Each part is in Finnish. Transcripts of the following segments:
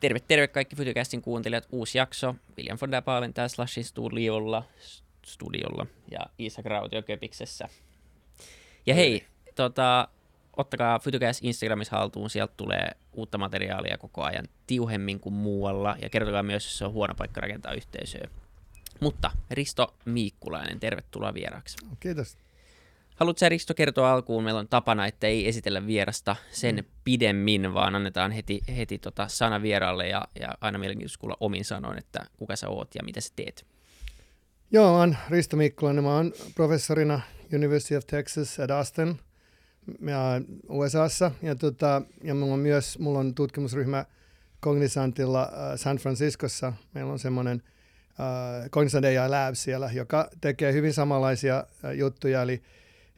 Terve, terve kaikki Fytycastin kuuntelijat. Uusi jakso. William von der Paalen tää Slashin studiolla, studiolla ja Iisa Krautio Köpiksessä. Ja hei, tota, ottakaa Fytycast Instagramissa haltuun, sieltä tulee uutta materiaalia koko ajan tiuhemmin kuin muualla, ja kertokaa myös, jos se on huono paikka rakentaa yhteisöä. Mutta Risto Miikkulainen, tervetuloa vieraaksi. Kiitos. Haluatko Risto kertoa alkuun? Meillä on tapana, että ei esitellä vierasta sen mm. pidemmin, vaan annetaan heti, heti tota sana vieraalle ja, ja aina mielenkiintoista kuulla omin sanoin, että kuka sä oot ja mitä sä teet. Joo, mä oon Risto Mikkulainen. Mä oon professorina University of Texas at Austin ja USAssa. Ja, tota, ja mulla on myös mulla on tutkimusryhmä Cognisantilla äh, San Franciscossa. Meillä on semmoinen äh, Cognizant AI Lab siellä, joka tekee hyvin samanlaisia äh, juttuja, eli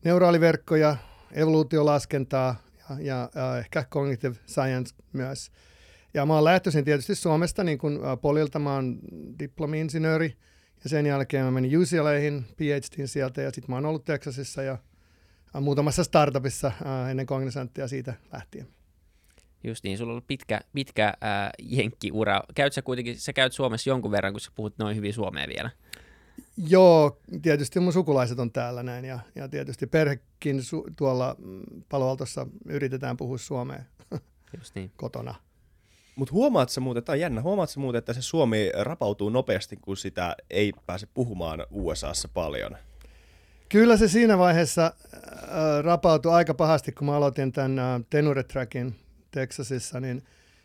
neuraaliverkkoja, evoluutiolaskentaa ja, ja ja ehkä cognitive science myös. Ja mä oon lähtöisin tietysti Suomesta niin kuin Polilta, mä oon diplomi-insinööri ja sen jälkeen mä menin UCLAihin PhDin sieltä ja sitten mä oon ollut Texasissa ja muutamassa startupissa ennen Cognizanttia siitä lähtien. Just niin, sulla on ollut pitkä, pitkä äh, jenkkiura. Käyt sä kuitenkin, sä käyt Suomessa jonkun verran, kun sä puhut noin hyvin suomea vielä. Joo, tietysti mun sukulaiset on täällä näin ja, ja tietysti perhekin su- tuolla Paloaltossa yritetään puhua suomea Just niin. kotona. Mutta huomaat sä muuten, tämä on jännä, huomaat sä muuten, että se Suomi rapautuu nopeasti, kun sitä ei pääse puhumaan USAssa paljon? Kyllä se siinä vaiheessa äh, rapautui aika pahasti, kun mä aloitin tämän äh, Tenure Trackin Texasissa, niin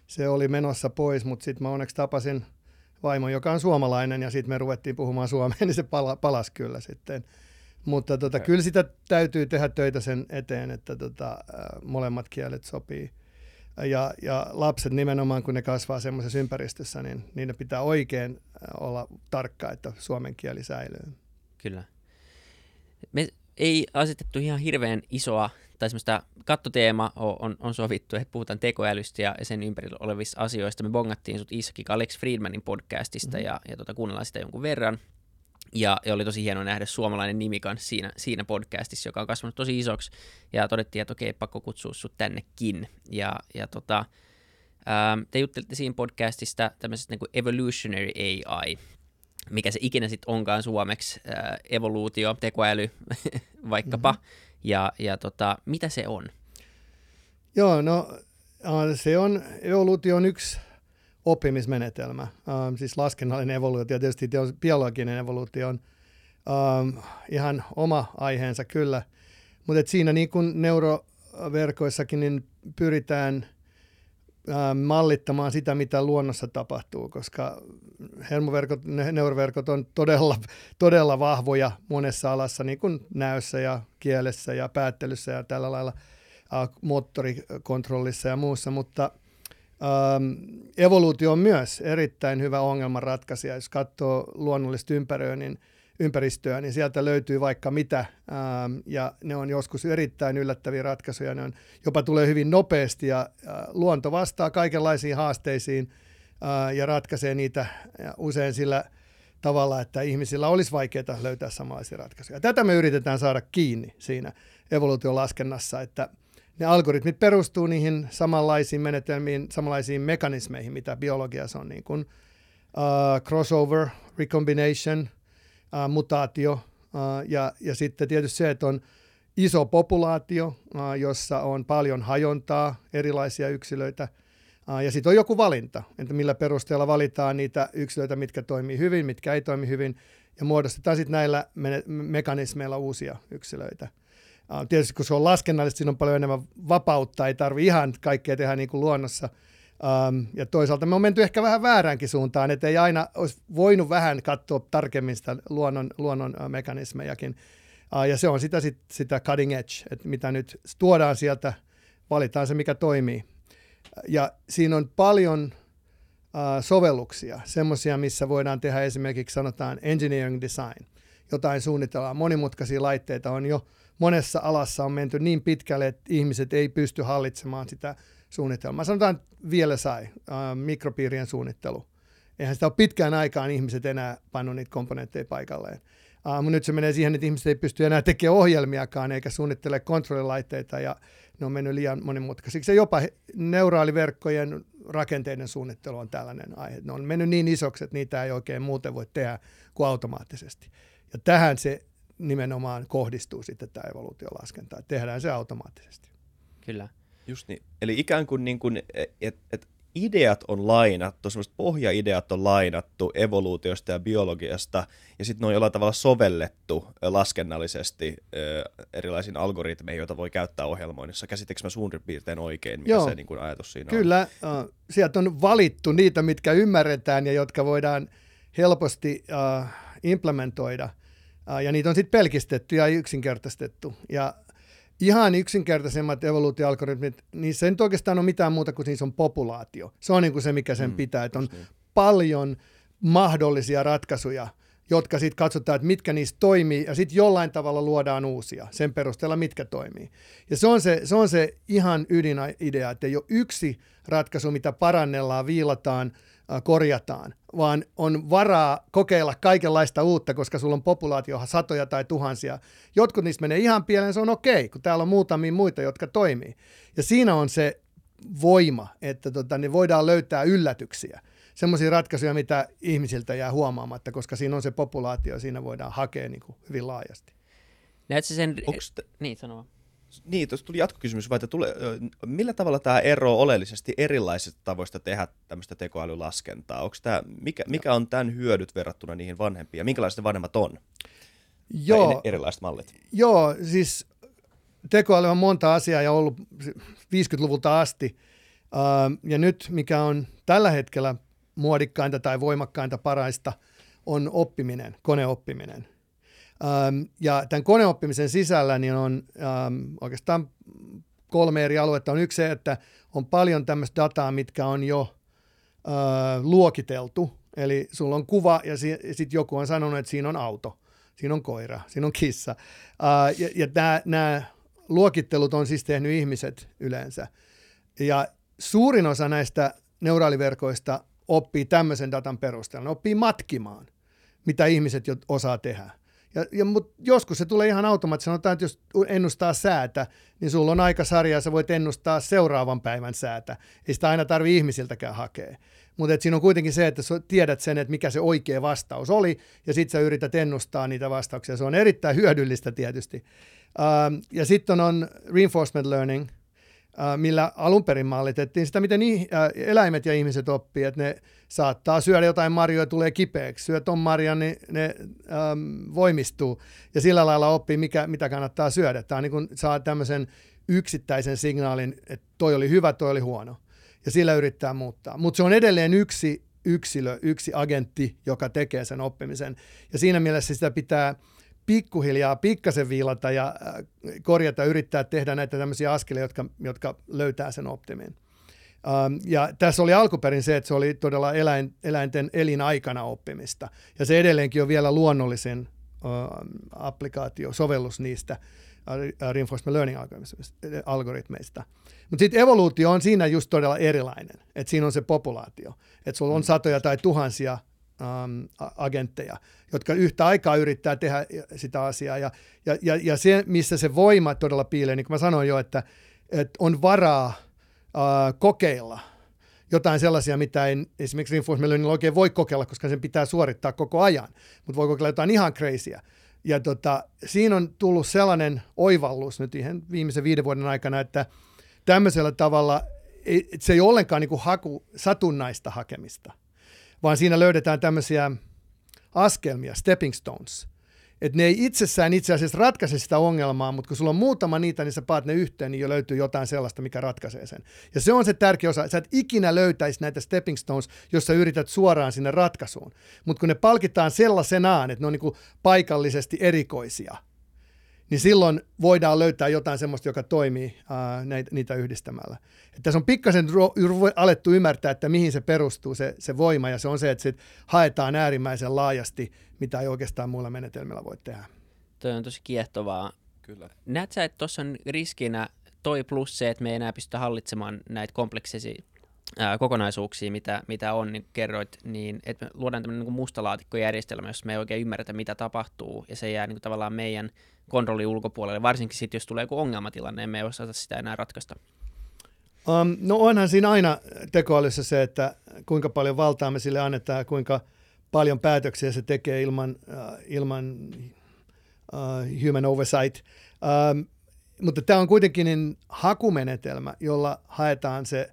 se oli menossa pois, mutta sitten mä onneksi tapasin vaimon, joka on suomalainen, ja sitten me ruvettiin puhumaan suomea, niin se pala, palasi kyllä sitten. Mutta tota, kyllä sitä täytyy tehdä töitä sen eteen, että tota, molemmat kielet sopii. Ja, ja lapset nimenomaan, kun ne kasvaa semmoisessa ympäristössä, niin niiden pitää oikein olla tarkka, että suomen kieli säilyy. Kyllä. Me ei asetettu ihan hirveän isoa tai semmoista kattoteema on, on, on sovittu, että puhutaan tekoälystä ja sen ympärillä olevista asioista. Me bongattiin sut Isaki Alex Friedmanin podcastista mm-hmm. ja, ja tota, kuunnellaan sitä jonkun verran. Ja, ja oli tosi hienoa nähdä suomalainen nimi kanssa siinä, siinä podcastissa, joka on kasvanut tosi isoksi. Ja todettiin, että okei, pakko kutsua sut tännekin. Ja, ja tota, ää, te juttelitte siinä podcastista tämmöisestä niin kuin evolutionary AI, mikä se ikinä sitten onkaan suomeksi, ää, evoluutio, tekoäly vaikkapa. Mm-hmm. Ja, ja tota, mitä se on? Joo, no se on, evoluutio on yksi oppimismenetelmä. Uh, siis laskennallinen evoluutio, tietysti biologinen evoluutio on uh, ihan oma aiheensa kyllä. Mutta siinä niin kuin neuroverkoissakin niin pyritään mallittamaan sitä, mitä luonnossa tapahtuu, koska hermoverkot, neuroverkot on todella, todella vahvoja monessa alassa, niin kuin näössä ja kielessä ja päättelyssä ja tällä lailla uh, moottorikontrollissa ja muussa, mutta – Ähm, evoluutio on myös erittäin hyvä ongelmanratkaisija. Jos katsoo luonnollista ympäröä, niin, ympäristöä, niin sieltä löytyy vaikka mitä, ähm, ja ne on joskus erittäin yllättäviä ratkaisuja. Ne on, jopa tulee hyvin nopeasti, ja äh, luonto vastaa kaikenlaisiin haasteisiin äh, ja ratkaisee niitä ja usein sillä tavalla, että ihmisillä olisi vaikeaa löytää samanlaisia ratkaisuja. Tätä me yritetään saada kiinni siinä evoluution laskennassa, että – ne algoritmit perustuu niihin samanlaisiin menetelmiin, samanlaisiin mekanismeihin, mitä biologiassa on, niin kuin uh, crossover, recombination, uh, mutaatio uh, ja, ja sitten tietysti se, että on iso populaatio, uh, jossa on paljon hajontaa, erilaisia yksilöitä, uh, ja sitten on joku valinta, että millä perusteella valitaan niitä yksilöitä, mitkä toimii hyvin, mitkä ei toimi hyvin, ja muodostetaan sitten näillä me- mekanismeilla uusia yksilöitä. Tietysti kun se on laskennallisesti, siinä on paljon enemmän vapautta, ei tarvi ihan kaikkea tehdä niin kuin luonnossa. Um, ja toisaalta me on menty ehkä vähän vääräänkin suuntaan, että ei aina olisi voinut vähän katsoa tarkemmin sitä luonnon, luonnon mekanismejakin. Uh, ja se on sitä, sit, sitä cutting edge, että mitä nyt tuodaan sieltä, valitaan se, mikä toimii. Ja siinä on paljon uh, sovelluksia, semmoisia, missä voidaan tehdä esimerkiksi sanotaan engineering design. Jotain suunnitellaan, monimutkaisia laitteita on jo monessa alassa on menty niin pitkälle, että ihmiset ei pysty hallitsemaan sitä suunnitelmaa. Sanotaan vielä sai, äh, mikropiirien suunnittelu. Eihän sitä ole pitkään aikaan ihmiset enää pannut niitä komponentteja paikalleen. Uh, mutta nyt se menee siihen, että ihmiset ei pysty enää tekemään ohjelmiakaan eikä suunnittele kontrollilaitteita ja ne on mennyt liian monimutkaisiksi. Ja jopa neuraaliverkkojen rakenteiden suunnittelu on tällainen aihe. Ne on mennyt niin isoksi, että niitä ei oikein muuten voi tehdä kuin automaattisesti. Ja tähän se nimenomaan kohdistuu sitten tämä evoluutiolaskenta, että tehdään se automaattisesti. Kyllä. Just niin. Eli ikään kuin, niin kuin että et ideat on lainattu, semmoiset pohjaideat on lainattu evoluutiosta ja biologiasta, ja sitten ne on jollain tavalla sovellettu laskennallisesti erilaisiin algoritmeihin, joita voi käyttää ohjelmoinnissa. Käsittekö mä suurin piirtein oikein, mikä Joo. se niin kuin ajatus siinä Kyllä, on? Kyllä, sieltä on valittu niitä, mitkä ymmärretään ja jotka voidaan helposti implementoida, ja niitä on sitten pelkistetty ja yksinkertaistettu. Ja ihan yksinkertaisemmat evoluutioalgoritmit, niin se ei nyt oikeastaan ole mitään muuta kuin niissä on populaatio. Se on niin kuin se, mikä sen mm, pitää, että on niin. paljon mahdollisia ratkaisuja, jotka sitten katsotaan, että mitkä niistä toimii, ja sitten jollain tavalla luodaan uusia sen perusteella, mitkä toimii. Ja se on se, se, on se ihan ydinidea, että ei ole yksi ratkaisu, mitä parannellaan, viilataan – korjataan, vaan on varaa kokeilla kaikenlaista uutta, koska sulla on populaatio satoja tai tuhansia. Jotkut niistä menee ihan pieleen, se on okei, kun täällä on muutamia muita, jotka toimii. Ja siinä on se voima, että tota, niin voidaan löytää yllätyksiä. Semmoisia ratkaisuja, mitä ihmisiltä jää huomaamatta, koska siinä on se populaatio, siinä voidaan hakea niin kuin hyvin laajasti. Näetkö sen... Te... Niin, sanoa. Niin, tuossa tuli jatkokysymys, vai että tule, millä tavalla tämä ero oleellisesti erilaisista tavoista tehdä tämmöistä tekoälylaskentaa? Onko tämä, mikä, mikä on tämän hyödyt verrattuna niihin vanhempiin, ja minkälaiset vanhemmat on? Joo, erilaiset mallit. Joo, siis tekoäly on monta asiaa ja ollut 50-luvulta asti. Ja nyt, mikä on tällä hetkellä muodikkainta tai voimakkainta paraista, on oppiminen, koneoppiminen. Ähm, ja tämän koneoppimisen sisällä niin on ähm, oikeastaan kolme eri aluetta. On yksi se, että on paljon tämmöistä dataa, mitkä on jo äh, luokiteltu. Eli sulla on kuva ja si- sitten joku on sanonut, että siinä on auto, siinä on koira, siinä on kissa. Äh, ja ja nämä luokittelut on siis tehnyt ihmiset yleensä. Ja suurin osa näistä neuraaliverkoista oppii tämmöisen datan perusteella. Ne oppii matkimaan, mitä ihmiset jo osaa tehdä. Ja, ja, mutta joskus se tulee ihan automaattisesti. Sanotaan, että jos ennustaa säätä, niin sulla on aikasarja ja sä voit ennustaa seuraavan päivän säätä. Ei sitä aina tarvi ihmisiltäkään hakea. Mutta siinä on kuitenkin se, että sä tiedät sen, että mikä se oikea vastaus oli, ja sitten sä yrität ennustaa niitä vastauksia. Se on erittäin hyödyllistä tietysti. Ähm, ja sitten on reinforcement learning, millä alun perin mallitettiin sitä, miten äh, eläimet ja ihmiset oppii, että ne saattaa syödä jotain marjoja ja tulee kipeäksi. Syö ton marjan, niin ne äm, voimistuu ja sillä lailla oppii, mikä, mitä kannattaa syödä. Tämä niin kuin, saa tämmöisen yksittäisen signaalin, että toi oli hyvä, toi oli huono. Ja sillä yrittää muuttaa. Mutta se on edelleen yksi yksilö, yksi agentti, joka tekee sen oppimisen. Ja siinä mielessä sitä pitää pikkuhiljaa pikkasen viilata ja äh, korjata, yrittää tehdä näitä tämmöisiä askelia, jotka, jotka löytää sen optimin. Um, ja tässä oli alkuperin se, että se oli todella eläin, eläinten elinaikana oppimista. Ja se edelleenkin on vielä luonnollisin uh, applikaatio, sovellus niistä uh, reinforcement learning algoritmeista. Mutta sitten evoluutio on siinä just todella erilainen, että siinä on se populaatio, että sulla on mm. satoja tai tuhansia um, agentteja, jotka yhtä aikaa yrittää tehdä sitä asiaa. Ja, ja, ja, ja se, missä se voima todella piilee, niin kuin mä sanoin jo, että, että on varaa – äh, kokeilla jotain sellaisia, mitä ei esimerkiksi reinforcement oikein voi kokeilla, koska sen pitää suorittaa koko ajan, mutta voi kokeilla jotain ihan crazyä. Ja tota, siinä on tullut sellainen oivallus nyt ihan viimeisen viiden vuoden aikana, että tämmöisellä tavalla se ei ole ollenkaan niin kuin haku, satunnaista hakemista, vaan siinä löydetään tämmöisiä askelmia, stepping stones – että ne ei itsessään itse asiassa ratkaise sitä ongelmaa, mutta kun sulla on muutama niitä, niin sä paat ne yhteen, niin jo löytyy jotain sellaista, mikä ratkaisee sen. Ja se on se tärkeä osa. Sä et ikinä löytäisi näitä stepping stones, jos sä yrität suoraan sinne ratkaisuun. Mutta kun ne palkitaan sellaisenaan, että ne on niin paikallisesti erikoisia, niin silloin voidaan löytää jotain sellaista, joka toimii ää, näitä, niitä yhdistämällä. Et tässä on pikkasen ru- alettu ymmärtää, että mihin se perustuu se, se voima, ja se on se, että sit haetaan äärimmäisen laajasti, mitä ei oikeastaan muilla menetelmillä voi tehdä. Toi on tosi kiehtovaa. Kyllä. Näet sä, että tuossa on riskinä toi plus se, että me ei enää pystytä hallitsemaan näitä kompleksisia ää, kokonaisuuksia, mitä, mitä on, niin kerroit, niin että me luodaan tämmöinen niin mustalaatikkojärjestelmä, jossa me ei oikein ymmärretä, mitä tapahtuu, ja se jää niin kuin, tavallaan meidän kontrolli ulkopuolelle, varsinkin sitten, jos tulee joku ongelmatilanne, emme osata sitä enää ratkaista. Um, no onhan siinä aina tekoälyssä se, että kuinka paljon valtaa me sille annetaan ja kuinka paljon päätöksiä se tekee ilman, uh, ilman uh, human oversight. Um, mutta tämä on kuitenkin niin hakumenetelmä, jolla haetaan se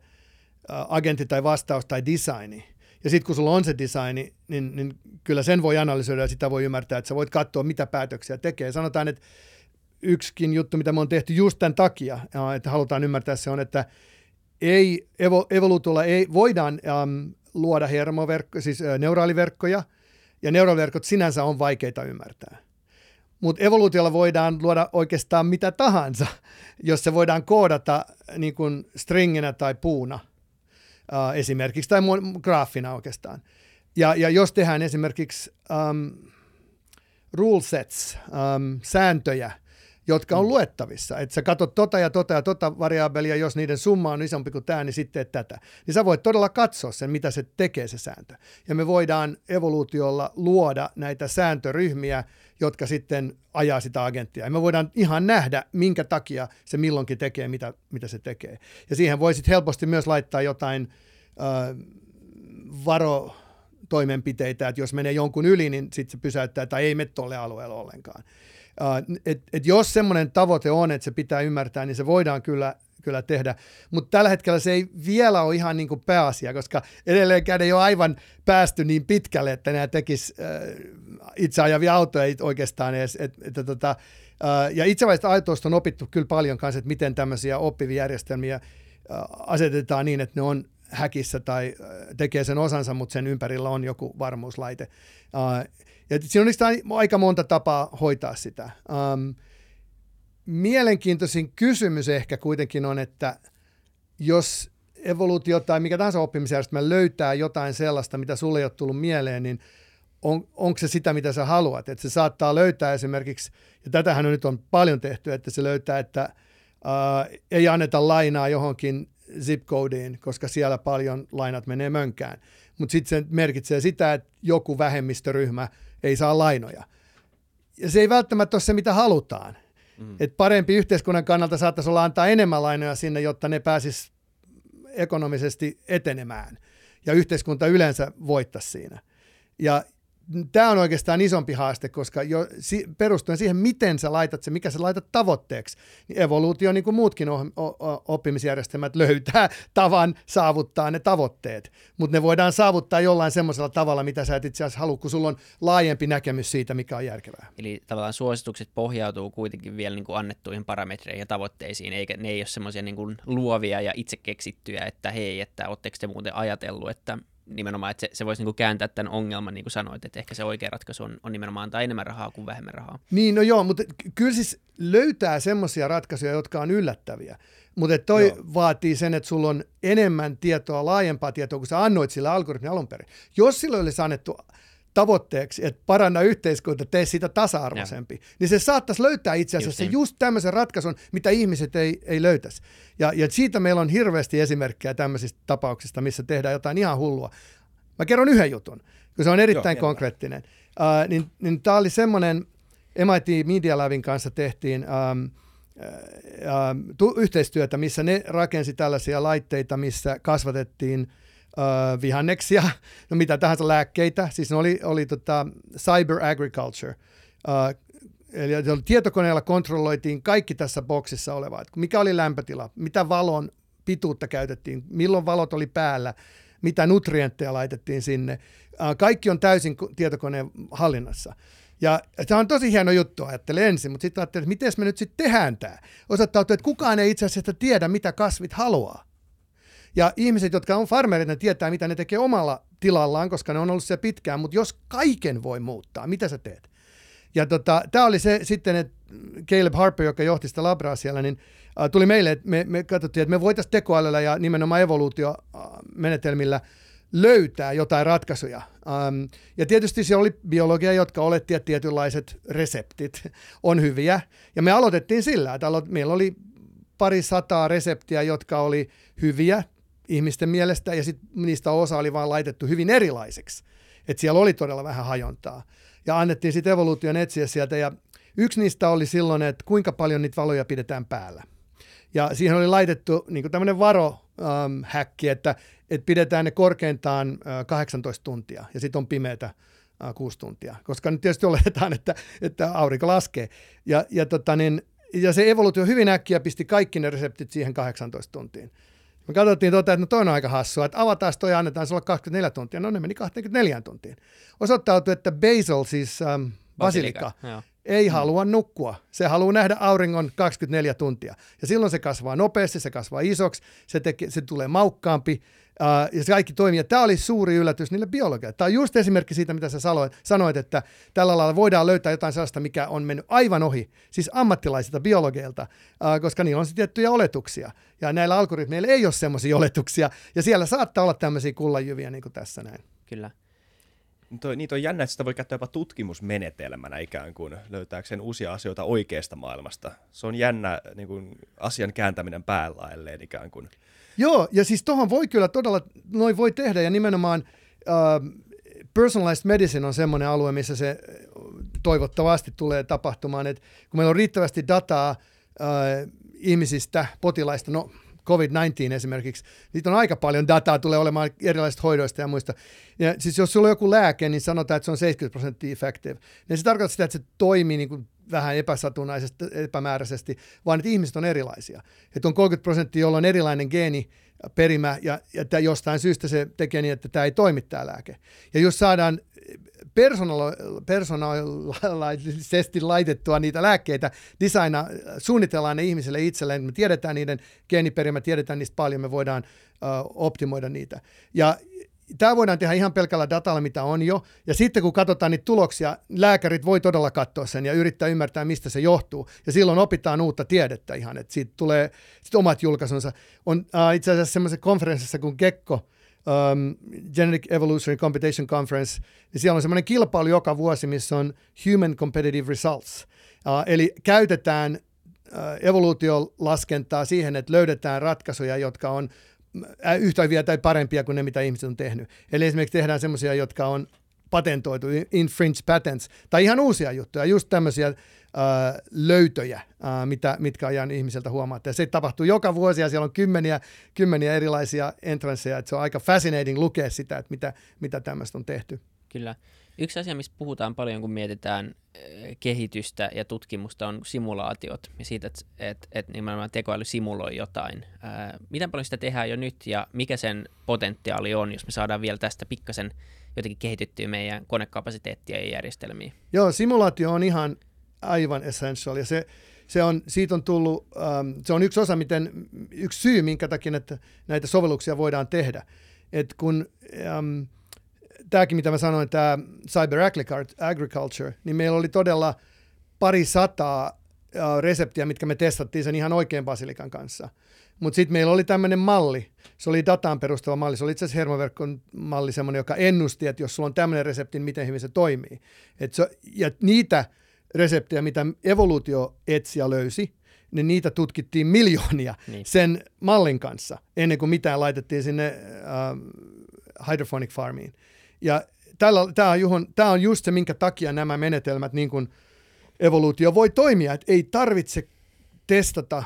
uh, agentti tai vastaus tai designi. Ja sitten kun sulla on se designi, niin, niin kyllä sen voi analysoida ja sitä voi ymmärtää, että sä voit katsoa, mitä päätöksiä tekee. Sanotaan, että yksikin juttu, mitä me on tehty just tämän takia, että halutaan ymmärtää se on, että ei, evo, evoluutiolla ei, voidaan äm, luoda hermoverkko, siis ä, neuraaliverkkoja, ja neuraaliverkot sinänsä on vaikeita ymmärtää. Mutta evoluutiolla voidaan luoda oikeastaan mitä tahansa, jos se voidaan koodata niin kuin stringinä tai puuna ä, esimerkiksi, tai graafina oikeastaan. Ja, ja jos tehdään esimerkiksi um, rule sets, um, sääntöjä, jotka on mm. luettavissa. Että sä katsot tota ja tota ja tota variabelia, jos niiden summa on isompi kuin tämä, niin sitten tätä. Niin sä voit todella katsoa sen, mitä se tekee se sääntö. Ja me voidaan evoluutiolla luoda näitä sääntöryhmiä, jotka sitten ajaa sitä agenttia. Ja me voidaan ihan nähdä, minkä takia se milloinkin tekee, mitä, mitä se tekee. Ja siihen voisit helposti myös laittaa jotain äh, varo toimenpiteitä, että jos menee jonkun yli, niin sitten se pysäyttää tai ei mene tuolle alueelle ollenkaan. Uh, et, et jos semmoinen tavoite on, että se pitää ymmärtää, niin se voidaan kyllä, kyllä tehdä. Mutta tällä hetkellä se ei vielä ole ihan niin kuin pääasia, koska edelleenkään ei ole aivan päästy niin pitkälle, että nämä tekis uh, itse ajavia autoja oikeastaan edes. Et, et, et, tota, uh, ja itseväistä autoista on opittu kyllä paljon kanssa, että miten tämmöisiä oppivia järjestelmiä uh, asetetaan niin, että ne on häkissä tai tekee sen osansa, mutta sen ympärillä on joku varmuuslaite. Uh, ja siinä on aika monta tapaa hoitaa sitä. Um, mielenkiintoisin kysymys ehkä kuitenkin on, että jos evoluutio tai mikä tahansa oppimisjärjestelmä löytää jotain sellaista, mitä sulle ei ole tullut mieleen, niin on, onko se sitä, mitä sä haluat? Että se saattaa löytää esimerkiksi, ja tätähän on nyt on paljon tehty, että se löytää, että uh, ei anneta lainaa johonkin zip codeen, koska siellä paljon lainat menee mönkään. Mutta sitten se merkitsee sitä, että joku vähemmistöryhmä – ei saa lainoja. Ja se ei välttämättä ole se, mitä halutaan. Mm. Et parempi yhteiskunnan kannalta saattaisi olla antaa enemmän lainoja sinne, jotta ne pääsis ekonomisesti etenemään. Ja yhteiskunta yleensä voittaisi siinä. Ja tämä on oikeastaan isompi haaste, koska jo si, perustuen siihen, miten sä laitat se, mikä sä laitat tavoitteeksi, niin evoluutio, niin kuin muutkin oppimisjärjestelmät, löytää tavan saavuttaa ne tavoitteet. Mutta ne voidaan saavuttaa jollain semmoisella tavalla, mitä sä et itse asiassa halua, kun sulla on laajempi näkemys siitä, mikä on järkevää. Eli tavallaan suositukset pohjautuu kuitenkin vielä niin kuin annettuihin parametreihin ja tavoitteisiin, eikä ne ei ole semmoisia niin luovia ja itse keksittyjä, että hei, että oletteko te muuten ajatellut, että nimenomaan, että se, se voisi niin kääntää tämän ongelman, niin kuin sanoit, että ehkä se oikea ratkaisu on, on nimenomaan antaa enemmän rahaa kuin vähemmän rahaa. Niin, no joo, mutta kyllä siis löytää semmoisia ratkaisuja, jotka on yllättäviä. Mutta toi joo. vaatii sen, että sulla on enemmän tietoa, laajempaa tietoa, kun sä annoit sillä algoritmin alun perin. Jos sillä olisi annettu tavoitteeksi, että paranna yhteiskunta, tee sitä tasa-arvoisempi, ja. niin se saattaisi löytää itse asiassa just, niin. just tämmöisen ratkaisun, mitä ihmiset ei, ei löytäisi. Ja, ja siitä meillä on hirveästi esimerkkejä tämmöisistä tapauksista, missä tehdään jotain ihan hullua. Mä kerron yhden jutun, kun se on erittäin Joo, konkreettinen. Uh, niin, niin tämä oli semmoinen, MIT Media Labin kanssa tehtiin um, uh, tu, yhteistyötä, missä ne rakensi tällaisia laitteita, missä kasvatettiin – vihanneksia, no mitä tahansa lääkkeitä, siis ne oli, oli tota cyber agriculture. Uh, eli tietokoneella kontrolloitiin kaikki tässä boksissa olevaa, mikä oli lämpötila, mitä valon pituutta käytettiin, milloin valot oli päällä, mitä nutrientteja laitettiin sinne. Kaikki on täysin tietokoneen hallinnassa. Ja tämä on tosi hieno juttu, ajattelin ensin, mutta sitten ajattelin, että miten me nyt sitten tehdään tämä. Osoittautuu, että kukaan ei itse asiassa tiedä, mitä kasvit haluaa. Ja ihmiset, jotka on farmerit, ne tietää, mitä ne tekee omalla tilallaan, koska ne on ollut siellä pitkään, mutta jos kaiken voi muuttaa, mitä sä teet? Ja tota, tämä oli se sitten, että Caleb Harper, joka johti sitä labraa siellä, niin äh, tuli meille, että me, me katsottiin, että me voitaisiin tekoälyllä ja nimenomaan evoluutiomenetelmillä löytää jotain ratkaisuja. Um, ja tietysti siellä oli biologia, jotka oletti, että tietynlaiset reseptit on hyviä. Ja me aloitettiin sillä, että alo- meillä oli pari sataa reseptiä, jotka oli hyviä ihmisten mielestä, ja sitten niistä osa oli vaan laitettu hyvin erilaiseksi. Että siellä oli todella vähän hajontaa. Ja annettiin sitten evoluution etsiä sieltä, ja yksi niistä oli silloin, että kuinka paljon niitä valoja pidetään päällä. Ja siihen oli laitettu niin tämmöinen varohäkki, ähm, että, että pidetään ne korkeintaan äh, 18 tuntia, ja sitten on pimeätä äh, 6 tuntia, koska nyt tietysti oletetaan, että, että aurinko laskee. Ja, ja, tota niin, ja se evoluutio hyvin äkkiä pisti kaikki ne reseptit siihen 18 tuntiin. Me katsottiin tuota, että no toi on aika hassua, että avataan toi ja annetaan se olla 24 tuntia. No ne meni 24 tuntiin. Osoittautui, että basil, siis ähm, basilika, basilika ei mm. halua nukkua. Se haluaa nähdä auringon 24 tuntia. Ja silloin se kasvaa nopeasti, se kasvaa isoksi, se, tekee, se tulee maukkaampi, ja se kaikki toimii. Ja tämä oli suuri yllätys niille biologeille. Tämä on just esimerkki siitä, mitä sä sanoit, sanoit, että tällä lailla voidaan löytää jotain sellaista, mikä on mennyt aivan ohi, siis ammattilaisilta biologeilta, uh, koska niillä on tiettyjä oletuksia. Ja näillä algoritmeilla ei ole semmoisia oletuksia, ja siellä saattaa olla tämmöisiä kullanjyviä niin kuin tässä näin. Kyllä. Toi, niitä on jännä, että sitä voi käyttää jopa tutkimusmenetelmänä ikään kuin löytääkseen uusia asioita oikeasta maailmasta. Se on jännä niin kuin, asian kääntäminen päällailleen ikään kuin. Joo, ja siis tuohon voi kyllä todella, noin voi tehdä, ja nimenomaan uh, personalized medicine on semmoinen alue, missä se toivottavasti tulee tapahtumaan, että kun meillä on riittävästi dataa uh, ihmisistä, potilaista, no COVID-19 esimerkiksi, niitä on aika paljon dataa, tulee olemaan erilaisista hoidoista ja muista. Ja siis jos sulla on joku lääke, niin sanotaan, että se on 70 prosenttia effective. Niin se tarkoittaa sitä, että se toimii niin kuin vähän epäsatunnaisesti, epämääräisesti, vaan että ihmiset on erilaisia. Että on 30 prosenttia, jolla on erilainen geeni, perimä, ja, ja jostain syystä se tekee niin, että tämä ei toimi tämä lääke. Ja jos saadaan personaalisesti laitettua niitä lääkkeitä, designa, suunnitellaan ne ihmisille itselleen, me tiedetään niiden geeniperimä, tiedetään niistä paljon, me voidaan uh, optimoida niitä. Ja tämä voidaan tehdä ihan pelkällä datalla, mitä on jo. Ja sitten kun katsotaan niitä tuloksia, lääkärit voi todella katsoa sen ja yrittää ymmärtää, mistä se johtuu. Ja silloin opitaan uutta tiedettä ihan, että siitä tulee sit omat julkaisunsa. On uh, itse asiassa semmoisessa konferenssissa kuin Gekko, um, Genetic Evolutionary Competition Conference, niin siellä on semmoinen kilpailu joka vuosi, missä on Human Competitive Results. Uh, eli käytetään uh, evoluutiolaskentaa siihen, että löydetään ratkaisuja, jotka on yhtä hyviä tai parempia kuin ne, mitä ihmiset on tehnyt. Eli esimerkiksi tehdään semmoisia, jotka on patentoitu, infringe patents, tai ihan uusia juttuja, just tämmöisiä löytöjä, mitä, mitkä ajan ihmiseltä huomaatte. Ja se tapahtuu joka vuosi, ja siellä on kymmeniä, kymmeniä erilaisia entransseja, että se on aika fascinating lukea sitä, että mitä, mitä tämmöistä on tehty. Kyllä. Yksi asia, mistä puhutaan paljon, kun mietitään eh, kehitystä ja tutkimusta, on simulaatiot ja siitä, että, että, että nimenomaan tekoäly simuloi jotain. Ää, miten paljon sitä tehdään jo nyt ja mikä sen potentiaali on, jos me saadaan vielä tästä pikkasen jotenkin kehityttyä meidän konekapasiteettia ja järjestelmiä? Joo, simulaatio on ihan aivan essential ja se, se on, siitä on tullut, um, se on yksi osa, miten, yksi syy, minkä takia että näitä sovelluksia voidaan tehdä. Et kun um, tämäkin, mitä mä sanoin, tämä Cyber Agriculture, niin meillä oli todella pari sataa reseptiä, mitkä me testattiin sen ihan oikein basilikan kanssa. Mutta sitten meillä oli tämmöinen malli, se oli dataan perustuva malli, se oli itse asiassa hermoverkon malli semmoinen, joka ennusti, että jos sulla on tämmöinen resepti, niin miten hyvin se toimii. Et se, ja niitä reseptejä, mitä evoluutioetsijä löysi, niin niitä tutkittiin miljoonia niin. sen mallin kanssa, ennen kuin mitään laitettiin sinne uh, hydroponic farmiin. Ja tämä on, tämä on just se, minkä takia nämä menetelmät, niin kuin evoluutio voi toimia, että ei tarvitse testata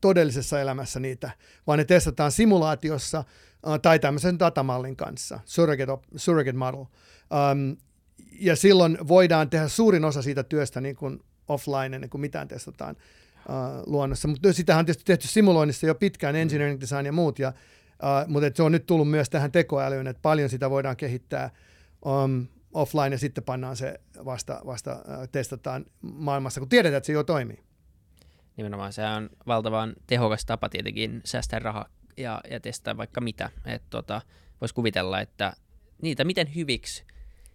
todellisessa elämässä niitä, vaan ne testataan simulaatiossa uh, tai tämmöisen datamallin kanssa, surrogate, surrogate model. Um, ja silloin voidaan tehdä suurin osa siitä työstä niin kuin offline ennen kuin mitään testataan uh, luonnossa. Mutta sitähän on tietysti tehty simuloinnissa jo pitkään, engineering design ja muut, ja Uh, mutta se on nyt tullut myös tähän tekoälyyn, että paljon sitä voidaan kehittää um, offline ja sitten pannaan se vasta, vasta uh, testataan maailmassa, kun tiedetään, että se jo toimii. Nimenomaan se on valtavan tehokas tapa tietenkin säästää rahaa ja, ja testaa vaikka mitä. tota, Voisi kuvitella, että niitä miten hyviksi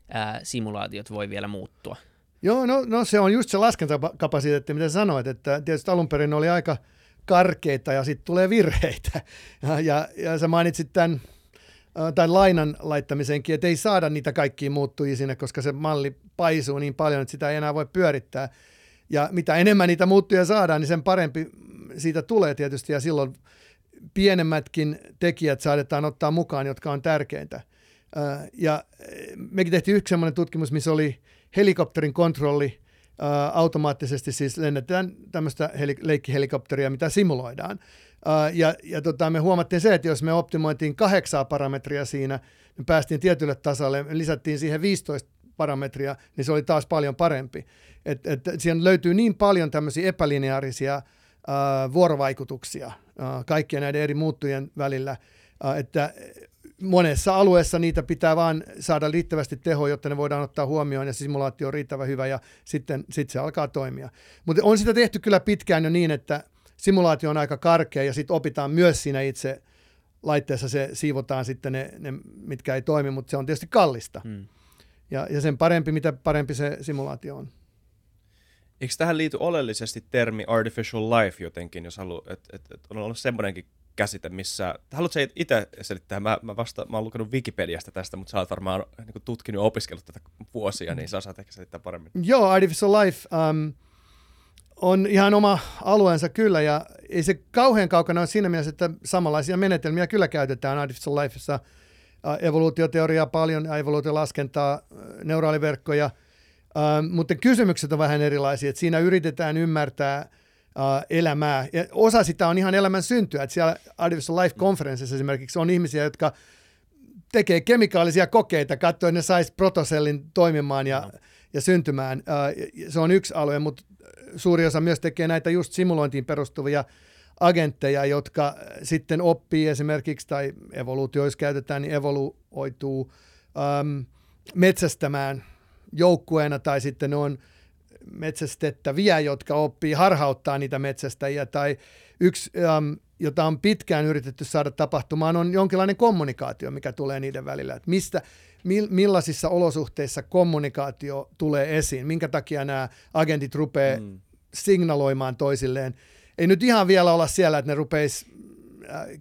ää, simulaatiot voi vielä muuttua. Joo, no, no se on just se laskentakapasiteetti, mitä sanoit, että tietysti alun perin oli aika – karkeita ja sitten tulee virheitä. Ja, ja, ja sä mainitsit tämän, tämän lainan laittamisenkin, että ei saada niitä kaikkia muuttujia sinne, koska se malli paisuu niin paljon, että sitä ei enää voi pyörittää. Ja mitä enemmän niitä muuttuja saadaan, niin sen parempi siitä tulee tietysti. Ja silloin pienemmätkin tekijät saadetaan ottaa mukaan, jotka on tärkeintä. Ja mekin tehtiin yksi sellainen tutkimus, missä oli helikopterin kontrolli, automaattisesti siis lennetään tämmöistä heli- leikkihelikopteria, mitä simuloidaan. Ja, ja tota, me huomattiin se, että jos me optimoitiin kahdeksaa parametria siinä, me päästiin tietylle tasolle, me lisättiin siihen 15 parametria, niin se oli taas paljon parempi. Et, et, siihen löytyy niin paljon tämmöisiä epälineaarisia uh, vuorovaikutuksia uh, kaikkien näiden eri muuttujen välillä, uh, että monessa alueessa niitä pitää vaan saada riittävästi tehoa, jotta ne voidaan ottaa huomioon ja simulaatio on riittävän hyvä ja sitten sit se alkaa toimia. Mutta on sitä tehty kyllä pitkään jo niin, että simulaatio on aika karkea ja sitten opitaan myös siinä itse laitteessa se siivotaan sitten ne, ne mitkä ei toimi, mutta se on tietysti kallista. Hmm. Ja, ja sen parempi, mitä parempi se simulaatio on. Eikö tähän liity oleellisesti termi artificial life jotenkin, jos haluaa, että et, et on ollut semmoinenkin käsite, missä... Haluatko itse selittää? Mä, mä, vasta, mä oon lukenut Wikipediasta tästä, mutta sä oot varmaan niin tutkinut ja opiskellut tätä vuosia, niin sä osaat ehkä selittää paremmin. Joo, Artificial Life um, on ihan oma alueensa kyllä, ja ei se kauhean kaukana ole siinä mielessä, että samanlaisia menetelmiä kyllä käytetään Artificial Lifeissa. Evoluutioteoriaa paljon, evoluutiolaskentaa, neuraaliverkkoja, uh, mutta kysymykset on vähän erilaisia. Että siinä yritetään ymmärtää – elämää. Ja osa sitä on ihan elämän syntyä. Että siellä Artificial Life Conferenceissa esimerkiksi on ihmisiä, jotka tekee kemikaalisia kokeita, katsoen ne saisi protosellin toimimaan ja, no. ja syntymään. Uh, se on yksi alue, mutta suuri osa myös tekee näitä just simulointiin perustuvia agentteja, jotka sitten oppii esimerkiksi, tai evoluutioissa käytetään, niin evoluoituu metsästämään joukkueena, tai sitten ne on metsästettäviä, jotka oppii harhauttaa niitä metsästäjiä, tai yksi, um, jota on pitkään yritetty saada tapahtumaan, on jonkinlainen kommunikaatio, mikä tulee niiden välillä. Että mistä, millaisissa olosuhteissa kommunikaatio tulee esiin, minkä takia nämä agentit rupeaa mm. signaloimaan toisilleen. Ei nyt ihan vielä olla siellä, että ne rupeisi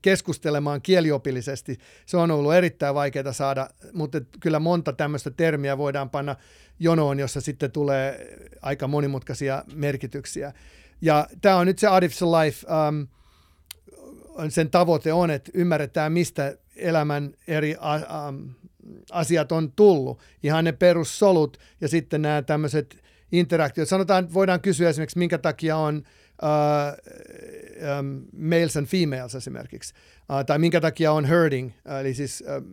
keskustelemaan kieliopillisesti. Se on ollut erittäin vaikeaa saada, mutta kyllä monta tämmöistä termiä voidaan panna jonoon, jossa sitten tulee aika monimutkaisia merkityksiä. Ja tämä on nyt se Artificial Life, um, sen tavoite on, että ymmärretään, mistä elämän eri um, asiat on tullut. Ihan ne perussolut ja sitten nämä tämmöiset interaktiot. Sanotaan, voidaan kysyä esimerkiksi, minkä takia on uh, um, males and females esimerkiksi, uh, tai minkä takia on herding, eli siis uh,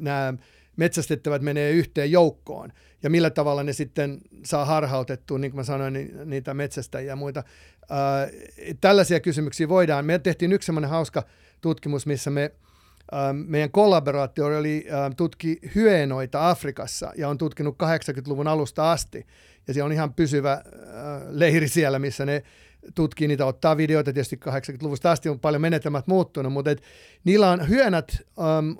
nämä metsästettävät menee yhteen joukkoon ja millä tavalla ne sitten saa harhautettua, niin kuin mä sanoin, niin, niitä metsästäjiä ja muita. Ää, tällaisia kysymyksiä voidaan. Me tehtiin yksi semmoinen hauska tutkimus, missä me meidän kollaboraatio oli ähm, tutki hyenoita Afrikassa ja on tutkinut 80-luvun alusta asti. Ja se on ihan pysyvä äh, leiri siellä, missä ne tutkii niitä, ottaa videoita, tietysti 80-luvusta asti on paljon menetelmät muuttunut, mutta et, niillä on hyönät äm,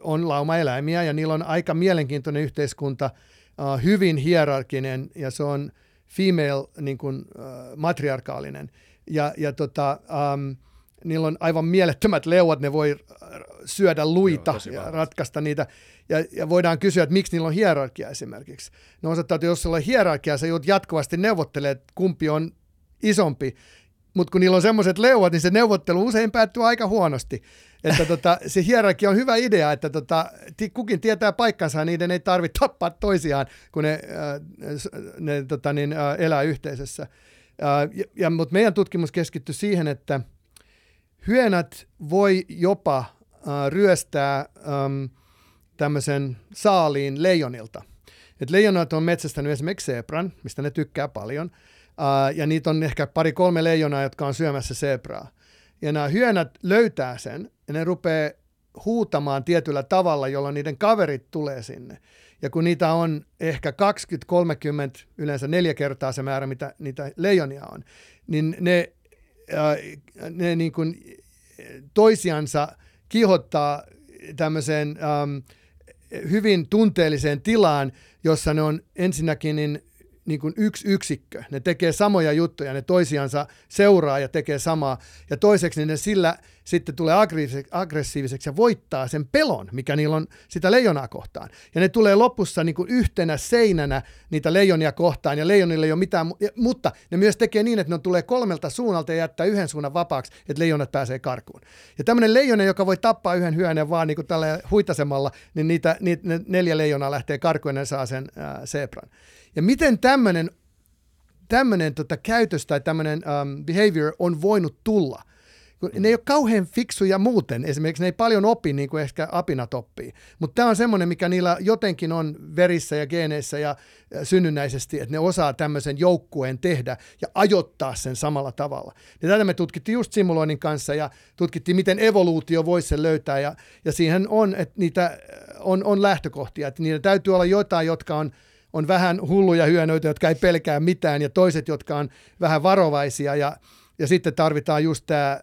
on laumaeläimiä ja niillä on aika mielenkiintoinen yhteiskunta – uh, hyvin hierarkinen ja se on female niin kuin, uh, matriarkaalinen. Ja, ja tota, um, niillä on aivan mielettömät leuat, ne voi syödä luita Joo, ja ratkaista niitä. Ja, ja voidaan kysyä, että miksi niillä on hierarkia esimerkiksi. No osoittaa, että jos sulla on hierarkia, sä joudut jatkuvasti neuvottelemaan, että kumpi on isompi. Mutta kun niillä on semmoiset leuat, niin se neuvottelu usein päättyy aika huonosti. Että tota, se hierarkia on hyvä idea, että tota, kukin tietää paikkansa ja niiden ei tarvitse tappaa toisiaan, kun ne, äh, ne tota, niin, äh, elää yhteisössä. Äh, ja, ja, mutta meidän tutkimus keskittyi siihen, että hyönät voi jopa ryöstää ähm, tämmöisen saaliin leijonilta. Et leijonat on metsästänyt esimerkiksi zebran, mistä ne tykkää paljon, ja niitä on ehkä pari-kolme leijonaa, jotka on syömässä zebraa. Ja nämä hyönät löytää sen ja ne rupeaa huutamaan tietyllä tavalla, jolla niiden kaverit tulee sinne. Ja kun niitä on ehkä 20-30, yleensä neljä kertaa se määrä, mitä niitä leijonia on, niin ne, äh, ne niin kuin toisiansa kihottaa tämmöiseen ähm, hyvin tunteelliseen tilaan, jossa ne on ensinnäkin niin niin kuin yksi yksikkö. Ne tekee samoja juttuja, ne toisiansa seuraa ja tekee samaa. Ja toiseksi niin ne sillä sitten tulee aggressiiviseksi ja voittaa sen pelon, mikä niillä on sitä leijonaa kohtaan. Ja ne tulee lopussa niin kuin yhtenä seinänä niitä leijonia kohtaan, ja leijonille ei ole mitään, mutta ne myös tekee niin, että ne tulee kolmelta suunnalta ja jättää yhden suunnan vapaaksi, että leijonat pääsee karkuun. Ja tämmöinen leijona, joka voi tappaa yhden hyönen vaan niin kuin tällä huitasemalla, niin niitä, niitä neljä leijonaa lähtee karkuun ja ne saa sen äh, zebran. Ja miten tämmöinen tämmöinen tota, käytös tai tämmöinen um, behavior on voinut tulla. Ne ei ole kauhean fiksuja muuten, esimerkiksi ne ei paljon opi niin kuin ehkä apinat oppii, mutta tämä on semmoinen, mikä niillä jotenkin on verissä ja geeneissä ja synnynnäisesti, että ne osaa tämmöisen joukkueen tehdä ja ajoittaa sen samalla tavalla. Ja tätä me tutkittiin just simuloinnin kanssa ja tutkittiin, miten evoluutio voisi sen löytää. Ja, ja siihen on, että niitä on, on lähtökohtia, että niillä täytyy olla jotain, jotka on on vähän hulluja hyönöitä, jotka ei pelkää mitään, ja toiset, jotka on vähän varovaisia, ja, ja sitten tarvitaan just tämä äh,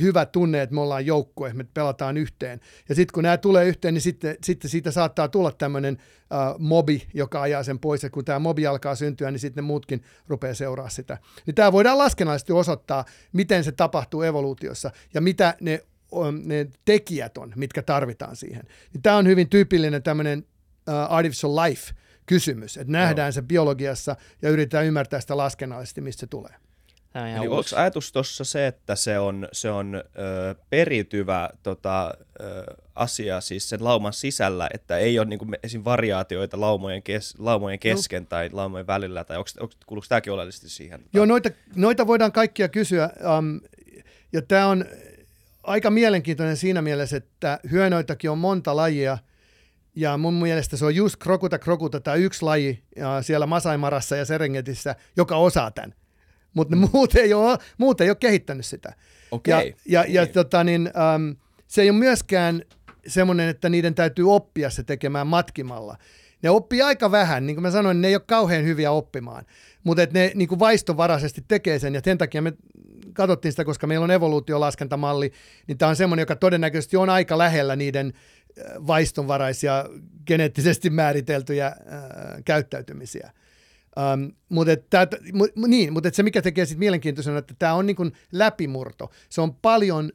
hyvä tunne, että me ollaan joukkue, me pelataan yhteen. Ja sitten kun nämä tulee yhteen, niin sitten, sitten siitä saattaa tulla tämmöinen äh, mobi, joka ajaa sen pois, ja kun tämä mobi alkaa syntyä, niin sitten ne muutkin rupeaa seuraa sitä. Niin tämä voidaan laskennallisesti osoittaa, miten se tapahtuu evoluutiossa, ja mitä ne, ne tekijät on, mitkä tarvitaan siihen. Niin tämä on hyvin tyypillinen tämmöinen uh, artificial life, kysymys, että nähdään Joo. se biologiassa ja yritetään ymmärtää sitä laskennallisesti, mistä se tulee. Eli onko ajatus tuossa se, että se on, se on ö, periytyvä tota, ö, asia siis sen lauman sisällä, että ei ole niin kuin, esim. variaatioita laumojen, kes, laumojen kesken no. tai laumojen välillä, tai onko, onko, kuuluuko tämäkin oleellisesti siihen? Joo, noita, noita voidaan kaikkia kysyä, um, ja tämä on aika mielenkiintoinen siinä mielessä, että hyönoitakin on monta lajia, ja mun mielestä se on just krokuta krokuta tämä yksi laji ja siellä Masaimarassa ja Serengetissä, joka osaa tämän. Mutta mm. muut, ei ole, muut ei ole kehittänyt sitä. Okay. Ja, ja, okay. ja tota, niin, um, se ei ole myöskään semmoinen, että niiden täytyy oppia se tekemään matkimalla. Ne oppii aika vähän, niin kuin mä sanoin, ne ei ole kauhean hyviä oppimaan, mutta ne niin kuin vaistovaraisesti tekee sen, ja sen takia me katsottiin sitä, koska meillä on evoluutiolaskentamalli, niin tämä on semmoinen, joka todennäköisesti on aika lähellä niiden vaistonvaraisia, geneettisesti määriteltyjä äh, käyttäytymisiä. Um, mutta että, mu, niin, mutta että se, mikä tekee sitten mielenkiintoisena, että tämä on niin kuin läpimurto. Se on paljon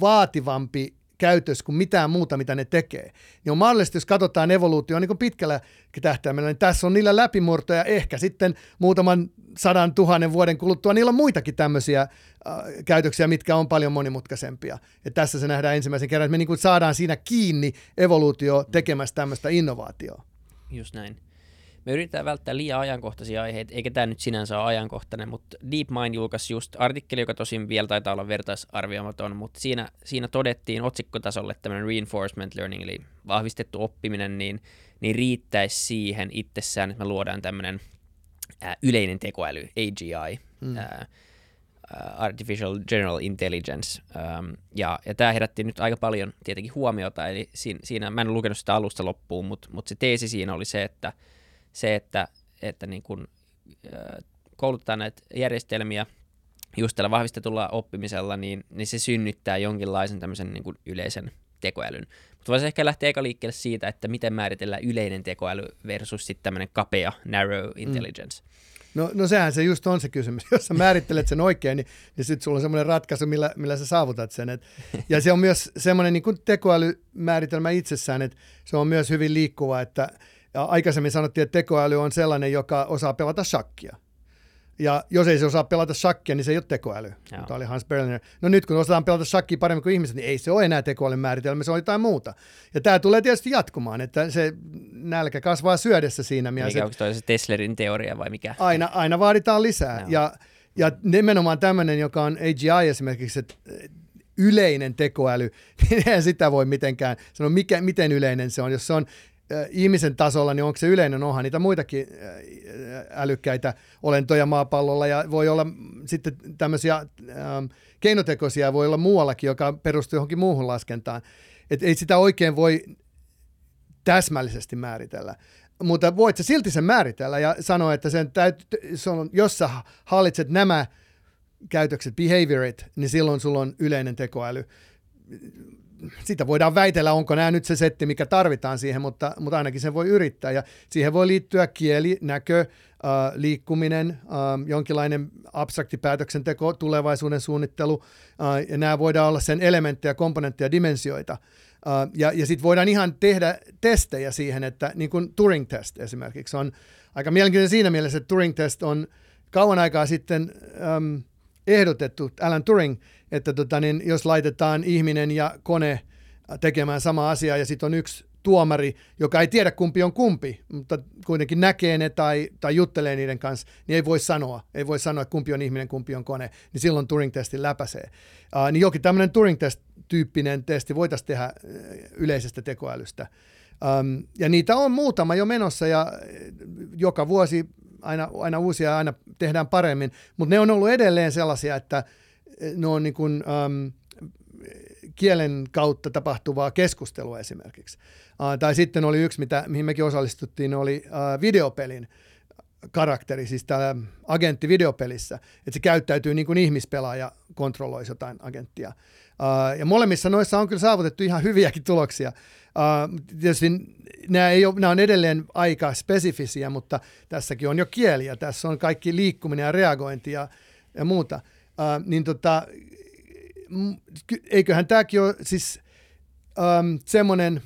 vaativampi käytös kuin mitään muuta, mitä ne tekee. Niin on mahdollista, jos katsotaan evoluutio niin pitkällä tähtäimellä, niin tässä on niillä läpimurtoja ehkä sitten muutaman sadan tuhannen vuoden kuluttua. Niillä on muitakin tämmöisiä äh, käytöksiä, mitkä on paljon monimutkaisempia. Ja tässä se nähdään ensimmäisen kerran, että me niin saadaan siinä kiinni evoluutio tekemässä tämmöistä innovaatioa. Just näin. Me yritetään välttää liian ajankohtaisia aiheita, eikä tämä nyt sinänsä ole ajankohtainen, mutta DeepMind julkaisi just artikkeli, joka tosin vielä taitaa olla vertaisarvioimaton, mutta siinä, siinä todettiin otsikkotasolle tämmöinen reinforcement learning, eli vahvistettu oppiminen, niin, niin riittäisi siihen itsessään, että me luodaan tämmöinen ää, yleinen tekoäly, AGI, mm. ää, Artificial General Intelligence, um, ja, ja tämä herätti nyt aika paljon tietenkin huomiota, eli siinä, siinä mä en lukenut sitä alusta loppuun, mutta, mutta se teesi siinä oli se, että se, että, että niin kun, koulutetaan näitä järjestelmiä just tällä vahvistetulla oppimisella, niin, niin se synnyttää jonkinlaisen tämmöisen niin yleisen tekoälyn. Mutta voisi ehkä lähteä eka liikkeelle siitä, että miten määritellään yleinen tekoäly versus sitten tämmöinen kapea, narrow mm. intelligence. Mm. No, no sehän se just on se kysymys. Jos sä määrittelet sen oikein, niin, niin sitten sulla on semmoinen ratkaisu, millä, millä sä saavutat sen. Et, ja se on myös semmoinen niin tekoälymääritelmä itsessään, että se on myös hyvin liikkuva, että ja aikaisemmin sanottiin, että tekoäly on sellainen, joka osaa pelata shakkia. Ja jos ei se osaa pelata shakkia, niin se ei ole tekoäly. Joo. Tämä oli Hans Berliner. No nyt kun osataan pelata shakkia paremmin kuin ihmiset, niin ei se ole enää tekoälyn määritelmä, se on jotain muuta. Ja tämä tulee tietysti jatkumaan, että se nälkä kasvaa syödessä siinä mielessä. Mikä onko toi se Teslerin teoria vai mikä? Aina, aina vaaditaan lisää. Ja, ja nimenomaan tämmöinen, joka on AGI esimerkiksi, että yleinen tekoäly, niin eihän sitä voi mitenkään sanoa, mikä, miten yleinen se on. Jos se on ihmisen tasolla, niin onko se yleinen oha niitä muitakin älykkäitä olentoja maapallolla ja voi olla sitten tämmöisiä ähm, keinotekoisia, voi olla muuallakin, joka perustuu johonkin muuhun laskentaan. Et ei sitä oikein voi täsmällisesti määritellä. Mutta voit sä silti sen määritellä ja sanoa, että sen täyt, se on, jos sä hallitset nämä käytökset, behaviorit, niin silloin sulla on yleinen tekoäly sitä voidaan väitellä, onko nämä nyt se setti, mikä tarvitaan siihen, mutta, mutta ainakin sen voi yrittää. Ja siihen voi liittyä kieli, näkö, äh, liikkuminen, äh, jonkinlainen abstrakti päätöksenteko, tulevaisuuden suunnittelu. Äh, ja nämä voidaan olla sen elementtejä, komponentteja, dimensioita. Uh, ja ja sitten voidaan ihan tehdä testejä siihen, että niin kuin Turing-test esimerkiksi on aika mielenkiintoinen siinä mielessä, että Turing-test on kauan aikaa sitten um, ehdotettu, Alan Turing, että tota, niin jos laitetaan ihminen ja kone tekemään sama asia ja sitten on yksi tuomari, joka ei tiedä kumpi on kumpi, mutta kuitenkin näkee ne tai, tai juttelee niiden kanssa, niin ei voi sanoa, ei voi sanoa, että kumpi on ihminen, kumpi on kone, niin silloin Turing-testi läpäisee. Uh, niin jokin tämmöinen Turing-test-tyyppinen testi voitaisiin tehdä yleisestä tekoälystä. Um, ja niitä on muutama jo menossa ja joka vuosi aina, aina uusia aina tehdään paremmin, mutta ne on ollut edelleen sellaisia, että ne on niin kuin, um, kielen kautta tapahtuvaa keskustelua esimerkiksi. Uh, tai sitten oli yksi, mitä, mihin mekin osallistuttiin, oli uh, videopelin karakteri, siis tämä agentti videopelissä, että se käyttäytyy niin kuin ihmispelaaja kontrolloisi jotain agenttia. Ja molemmissa noissa on kyllä saavutettu ihan hyviäkin tuloksia. Uh, tietysti nämä, ei ole, nämä on edelleen aika spesifisiä, mutta tässäkin on jo kieli ja tässä on kaikki liikkuminen ja reagointi ja, ja muuta. Uh, niin tota, eiköhän tämäkin ole siis um, semmoinen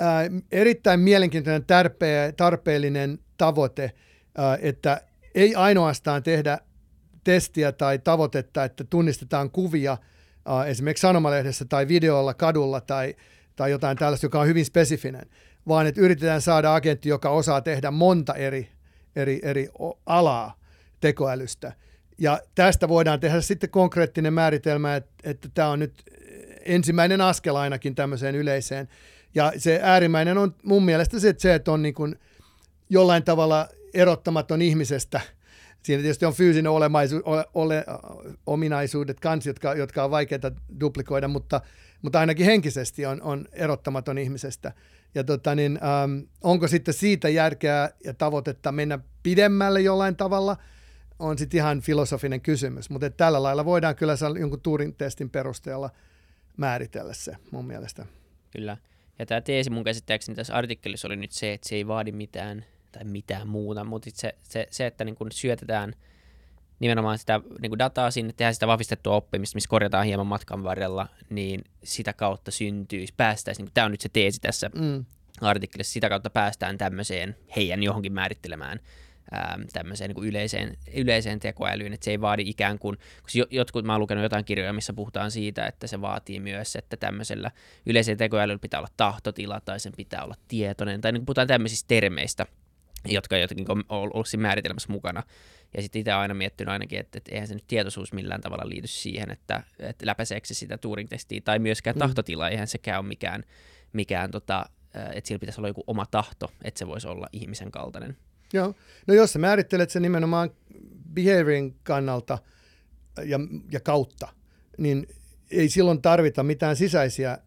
uh, erittäin mielenkiintoinen tarpee, tarpeellinen tavoite, uh, että ei ainoastaan tehdä testiä tai tavoitetta, että tunnistetaan kuvia uh, esimerkiksi sanomalehdessä tai videolla kadulla tai, tai jotain tällaista, joka on hyvin spesifinen, vaan että yritetään saada agentti, joka osaa tehdä monta eri, eri, eri alaa tekoälystä – ja tästä voidaan tehdä sitten konkreettinen määritelmä, että, että tämä on nyt ensimmäinen askel ainakin tämmöiseen yleiseen. Ja se äärimmäinen on mun mielestä se, että, se, että on niin kuin jollain tavalla erottamaton ihmisestä. Siinä tietysti on fyysinen olemaisu, ole, ole, ominaisuudet kanssa, jotka, jotka on vaikeita duplikoida, mutta, mutta ainakin henkisesti on, on erottamaton ihmisestä. Ja tota niin, ähm, onko sitten siitä järkeä ja tavoitetta mennä pidemmälle jollain tavalla – on sitten ihan filosofinen kysymys, mutta tällä lailla voidaan kyllä jonkun Turing-testin perusteella määritellä se mun mielestä. Kyllä. Ja tämä teesi mun käsittääkseni tässä artikkelissa oli nyt se, että se ei vaadi mitään tai mitään muuta, mutta se, se, se että niin kun syötetään nimenomaan sitä niin kun dataa sinne, tehdään sitä vahvistettua oppimista, missä korjataan hieman matkan varrella, niin sitä kautta syntyisi, päästäisiin, niin tämä on nyt se teesi tässä mm. artikkelissa, sitä kautta päästään tämmöiseen heidän johonkin määrittelemään ää, tämmöiseen niin kuin yleiseen, yleiseen tekoälyyn, että se ei vaadi ikään kuin, koska jotkut, mä oon lukenut jotain kirjoja, missä puhutaan siitä, että se vaatii myös, että tämmöisellä yleiseen tekoälyllä pitää olla tahtotila tai sen pitää olla tietoinen, tai niin kuin puhutaan tämmöisistä termeistä, jotka jotenkin on ollut siinä määritelmässä mukana. Ja sitten itse aina miettinyt ainakin, että, että eihän se nyt tietoisuus millään tavalla liity siihen, että, että läpäiseekö se sitä Turing-testiä, tai myöskään mm. tahtotila, eihän sekään ole mikään, mikään tota, että sillä pitäisi olla joku oma tahto, että se voisi olla ihmisen kaltainen. Joo. No jos sä määrittelet sen nimenomaan behaviorin kannalta ja, ja kautta, niin ei silloin tarvita mitään sisäisiä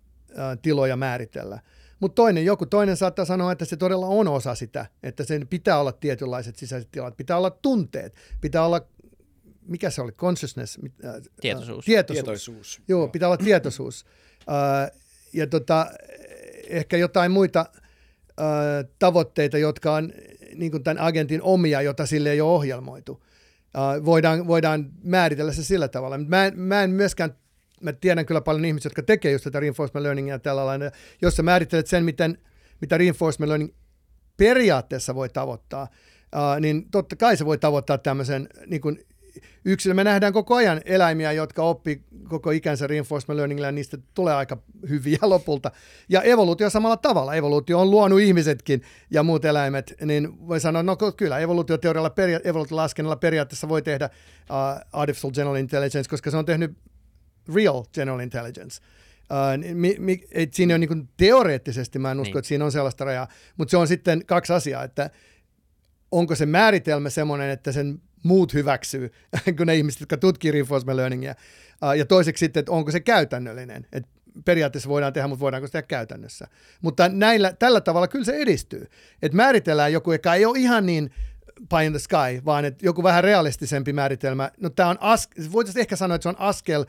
tiloja määritellä. Mutta toinen, joku toinen saattaa sanoa, että se todella on osa sitä, että sen pitää olla tietynlaiset sisäiset tilat, pitää olla tunteet, pitää olla, mikä se oli, consciousness? Äh, tietoisuus. Tietoisuus. tietoisuus. Joo, pitää olla tietoisuus. Äh, ja tota, ehkä jotain muita äh, tavoitteita, jotka on niin kuin tämän agentin omia, jota sille ei ole ohjelmoitu. Uh, voidaan, voidaan määritellä se sillä tavalla. Mä en, mä en myöskään, mä tiedän kyllä paljon ihmisiä, jotka tekee just tätä reinforcement learningia tällä lailla. Jos sä määrittelet sen, miten, mitä reinforcement learning periaatteessa voi tavoittaa, uh, niin totta kai se voi tavoittaa tämmöisen niin kuin yksilö. Me nähdään koko ajan eläimiä, jotka oppii koko ikänsä reinforcement learningilla, ja niistä tulee aika hyviä lopulta. Ja evoluutio samalla tavalla. Evoluutio on luonut ihmisetkin ja muut eläimet, niin voi sanoa, no kyllä, evoluutioteorialla, peria- evoluutiolaskennalla periaatteessa voi tehdä uh, artificial general intelligence, koska se on tehnyt real general intelligence. Uh, mi, mi, et siinä on niin teoreettisesti, mä en usko, niin. että siinä on sellaista rajaa, mutta se on sitten kaksi asiaa, että onko se määritelmä semmoinen, että sen muut hyväksyy kuin ne ihmiset, jotka tutkii reinforcement learningia. Ja toiseksi sitten, että onko se käytännöllinen. Että periaatteessa voidaan tehdä, mutta voidaanko se tehdä käytännössä. Mutta näillä, tällä tavalla kyllä se edistyy. Että määritellään joku, joka ei ole ihan niin pie in the sky, vaan että joku vähän realistisempi määritelmä. No tämä on as, voitaisiin ehkä sanoa, että se on askel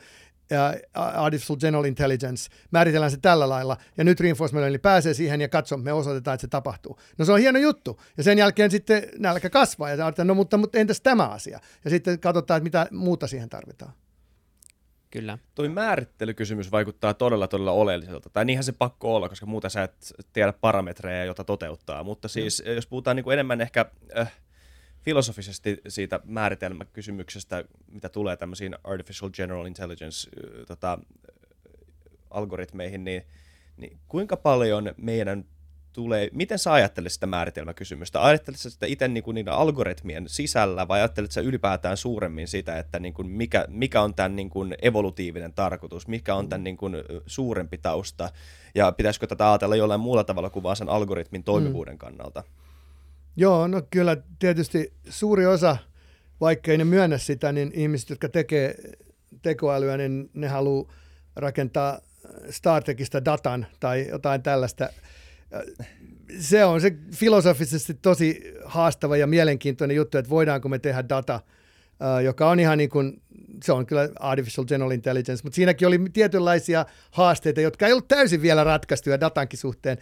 Artificial General Intelligence, määritellään se tällä lailla, ja nyt reinforcement learning pääsee siihen ja katso, me osoitetaan, että se tapahtuu. No se on hieno juttu, ja sen jälkeen sitten nälkä kasvaa, ja ajatellaan, no mutta, mutta entäs tämä asia? Ja sitten katsotaan, että mitä muuta siihen tarvitaan. Kyllä. Toi määrittelykysymys vaikuttaa todella todella oleelliselta. Tai niinhän se pakko olla, koska muuten sä et tiedä parametreja, joita toteuttaa. Mutta siis mm. jos puhutaan niin kuin enemmän ehkä äh, filosofisesti siitä määritelmäkysymyksestä, mitä tulee tämmöisiin artificial general intelligence tota, algoritmeihin, niin, niin kuinka paljon meidän tulee, miten sä ajattelet sitä määritelmäkysymystä? Ajattelet sitä itse niin kuin niiden algoritmien sisällä vai ajattelet sä ylipäätään suuremmin sitä, että niin kuin mikä, mikä on tämän niin kuin evolutiivinen tarkoitus, mikä on tämän niin kuin suurempi tausta ja pitäisikö tätä ajatella jollain muulla tavalla kuin vaan sen algoritmin toimivuuden mm. kannalta? Joo, no kyllä tietysti suuri osa, vaikka ei ne myönnä sitä, niin ihmiset, jotka tekee tekoälyä, niin ne haluaa rakentaa StarTechista datan tai jotain tällaista – se on se filosofisesti tosi haastava ja mielenkiintoinen juttu, että voidaanko me tehdä data, joka on ihan niin kuin, se on kyllä artificial general intelligence, mutta siinäkin oli tietynlaisia haasteita, jotka ei ollut täysin vielä ratkaistuja datankin suhteen.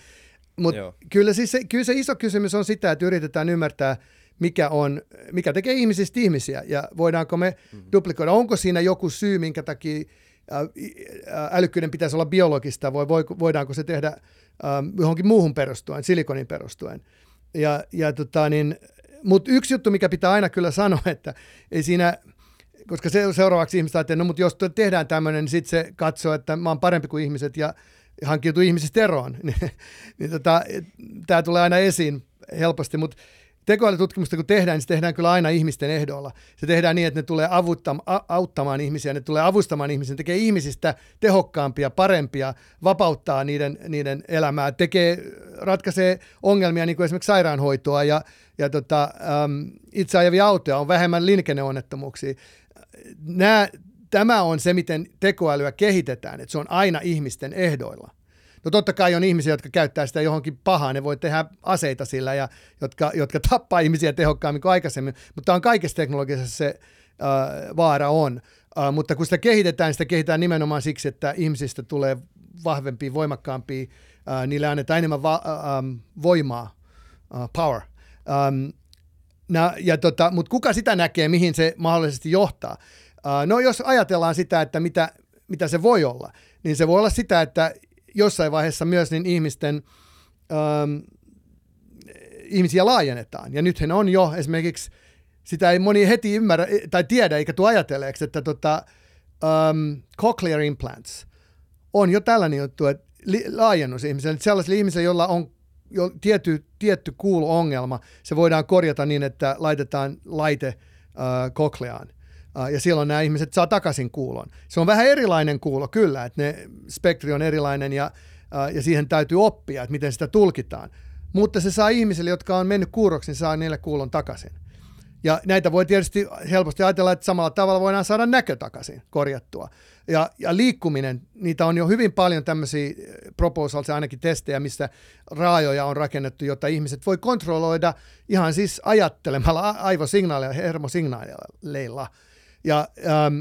Mutta kyllä, siis se, kyllä se iso kysymys on sitä, että yritetään ymmärtää, mikä, on, mikä tekee ihmisistä ihmisiä ja voidaanko me mm-hmm. duplikoida. Onko siinä joku syy, minkä takia älykkyyden pitäisi olla biologista, vai voidaanko se tehdä ähm, johonkin muuhun perustuen, silikonin perustuen. Ja, ja tota, niin, mutta yksi juttu, mikä pitää aina kyllä sanoa, että ei siinä, koska se seuraavaksi ihmiset ajattelee, no mutta jos tehdään tämmöinen, niin sitten se katsoo, että mä oon parempi kuin ihmiset ja hankkiutuu ihmisistä eroon. niin, niin tota, tämä tulee aina esiin helposti, mutta tekoälytutkimusta kun tehdään, niin se tehdään kyllä aina ihmisten ehdolla. Se tehdään niin, että ne tulee avuttamaan, auttamaan ihmisiä, ne tulee avustamaan ihmisiä, ne tekee ihmisistä tehokkaampia, parempia, vapauttaa niiden, niiden elämää, tekee, ratkaisee ongelmia, niin kuin esimerkiksi sairaanhoitoa ja, ja tota, äm, itse ajavia autoja, on vähemmän liikenneonnettomuuksia. Nämä, tämä on se, miten tekoälyä kehitetään, että se on aina ihmisten ehdoilla. No totta kai on ihmisiä, jotka käyttää sitä johonkin pahaan, ne voi tehdä aseita sillä, ja, jotka, jotka tappaa ihmisiä tehokkaammin kuin aikaisemmin, mutta on kaikessa teknologisessa se äh, vaara on. Äh, mutta kun sitä kehitetään, sitä kehitetään nimenomaan siksi, että ihmisistä tulee vahvempia, voimakkaampia, äh, niille annetaan enemmän va- äh, voimaa, äh, power. Ähm, ja tota, mutta kuka sitä näkee, mihin se mahdollisesti johtaa? Äh, no jos ajatellaan sitä, että mitä, mitä se voi olla, niin se voi olla sitä, että jossain vaiheessa myös niin ihmisten, ähm, ihmisiä laajennetaan. Ja nythän on jo esimerkiksi, sitä ei moni heti ymmärrä tai tiedä eikä tule ajatelleeksi, että tota, um, cochlear implants on jo tällainen juttu, että li, laajennus ihmiselle, sellaisille ihmisille, joilla on jo tietty, tietty kuulo-ongelma, se voidaan korjata niin, että laitetaan laite uh, cochleaan ja silloin nämä ihmiset saa takaisin kuulon. Se on vähän erilainen kuulo, kyllä, että ne spektri on erilainen ja, ja siihen täytyy oppia, että miten sitä tulkitaan. Mutta se saa ihmisille, jotka on mennyt kuuroksi, niin saa niille kuulon takaisin. Ja näitä voi tietysti helposti ajatella, että samalla tavalla voidaan saada näkö takaisin korjattua. Ja, ja liikkuminen, niitä on jo hyvin paljon tämmöisiä proposals ainakin testejä, missä raajoja on rakennettu, jotta ihmiset voi kontrolloida ihan siis ajattelemalla aivosignaaleilla, hermosignaaleilla – ja ähm,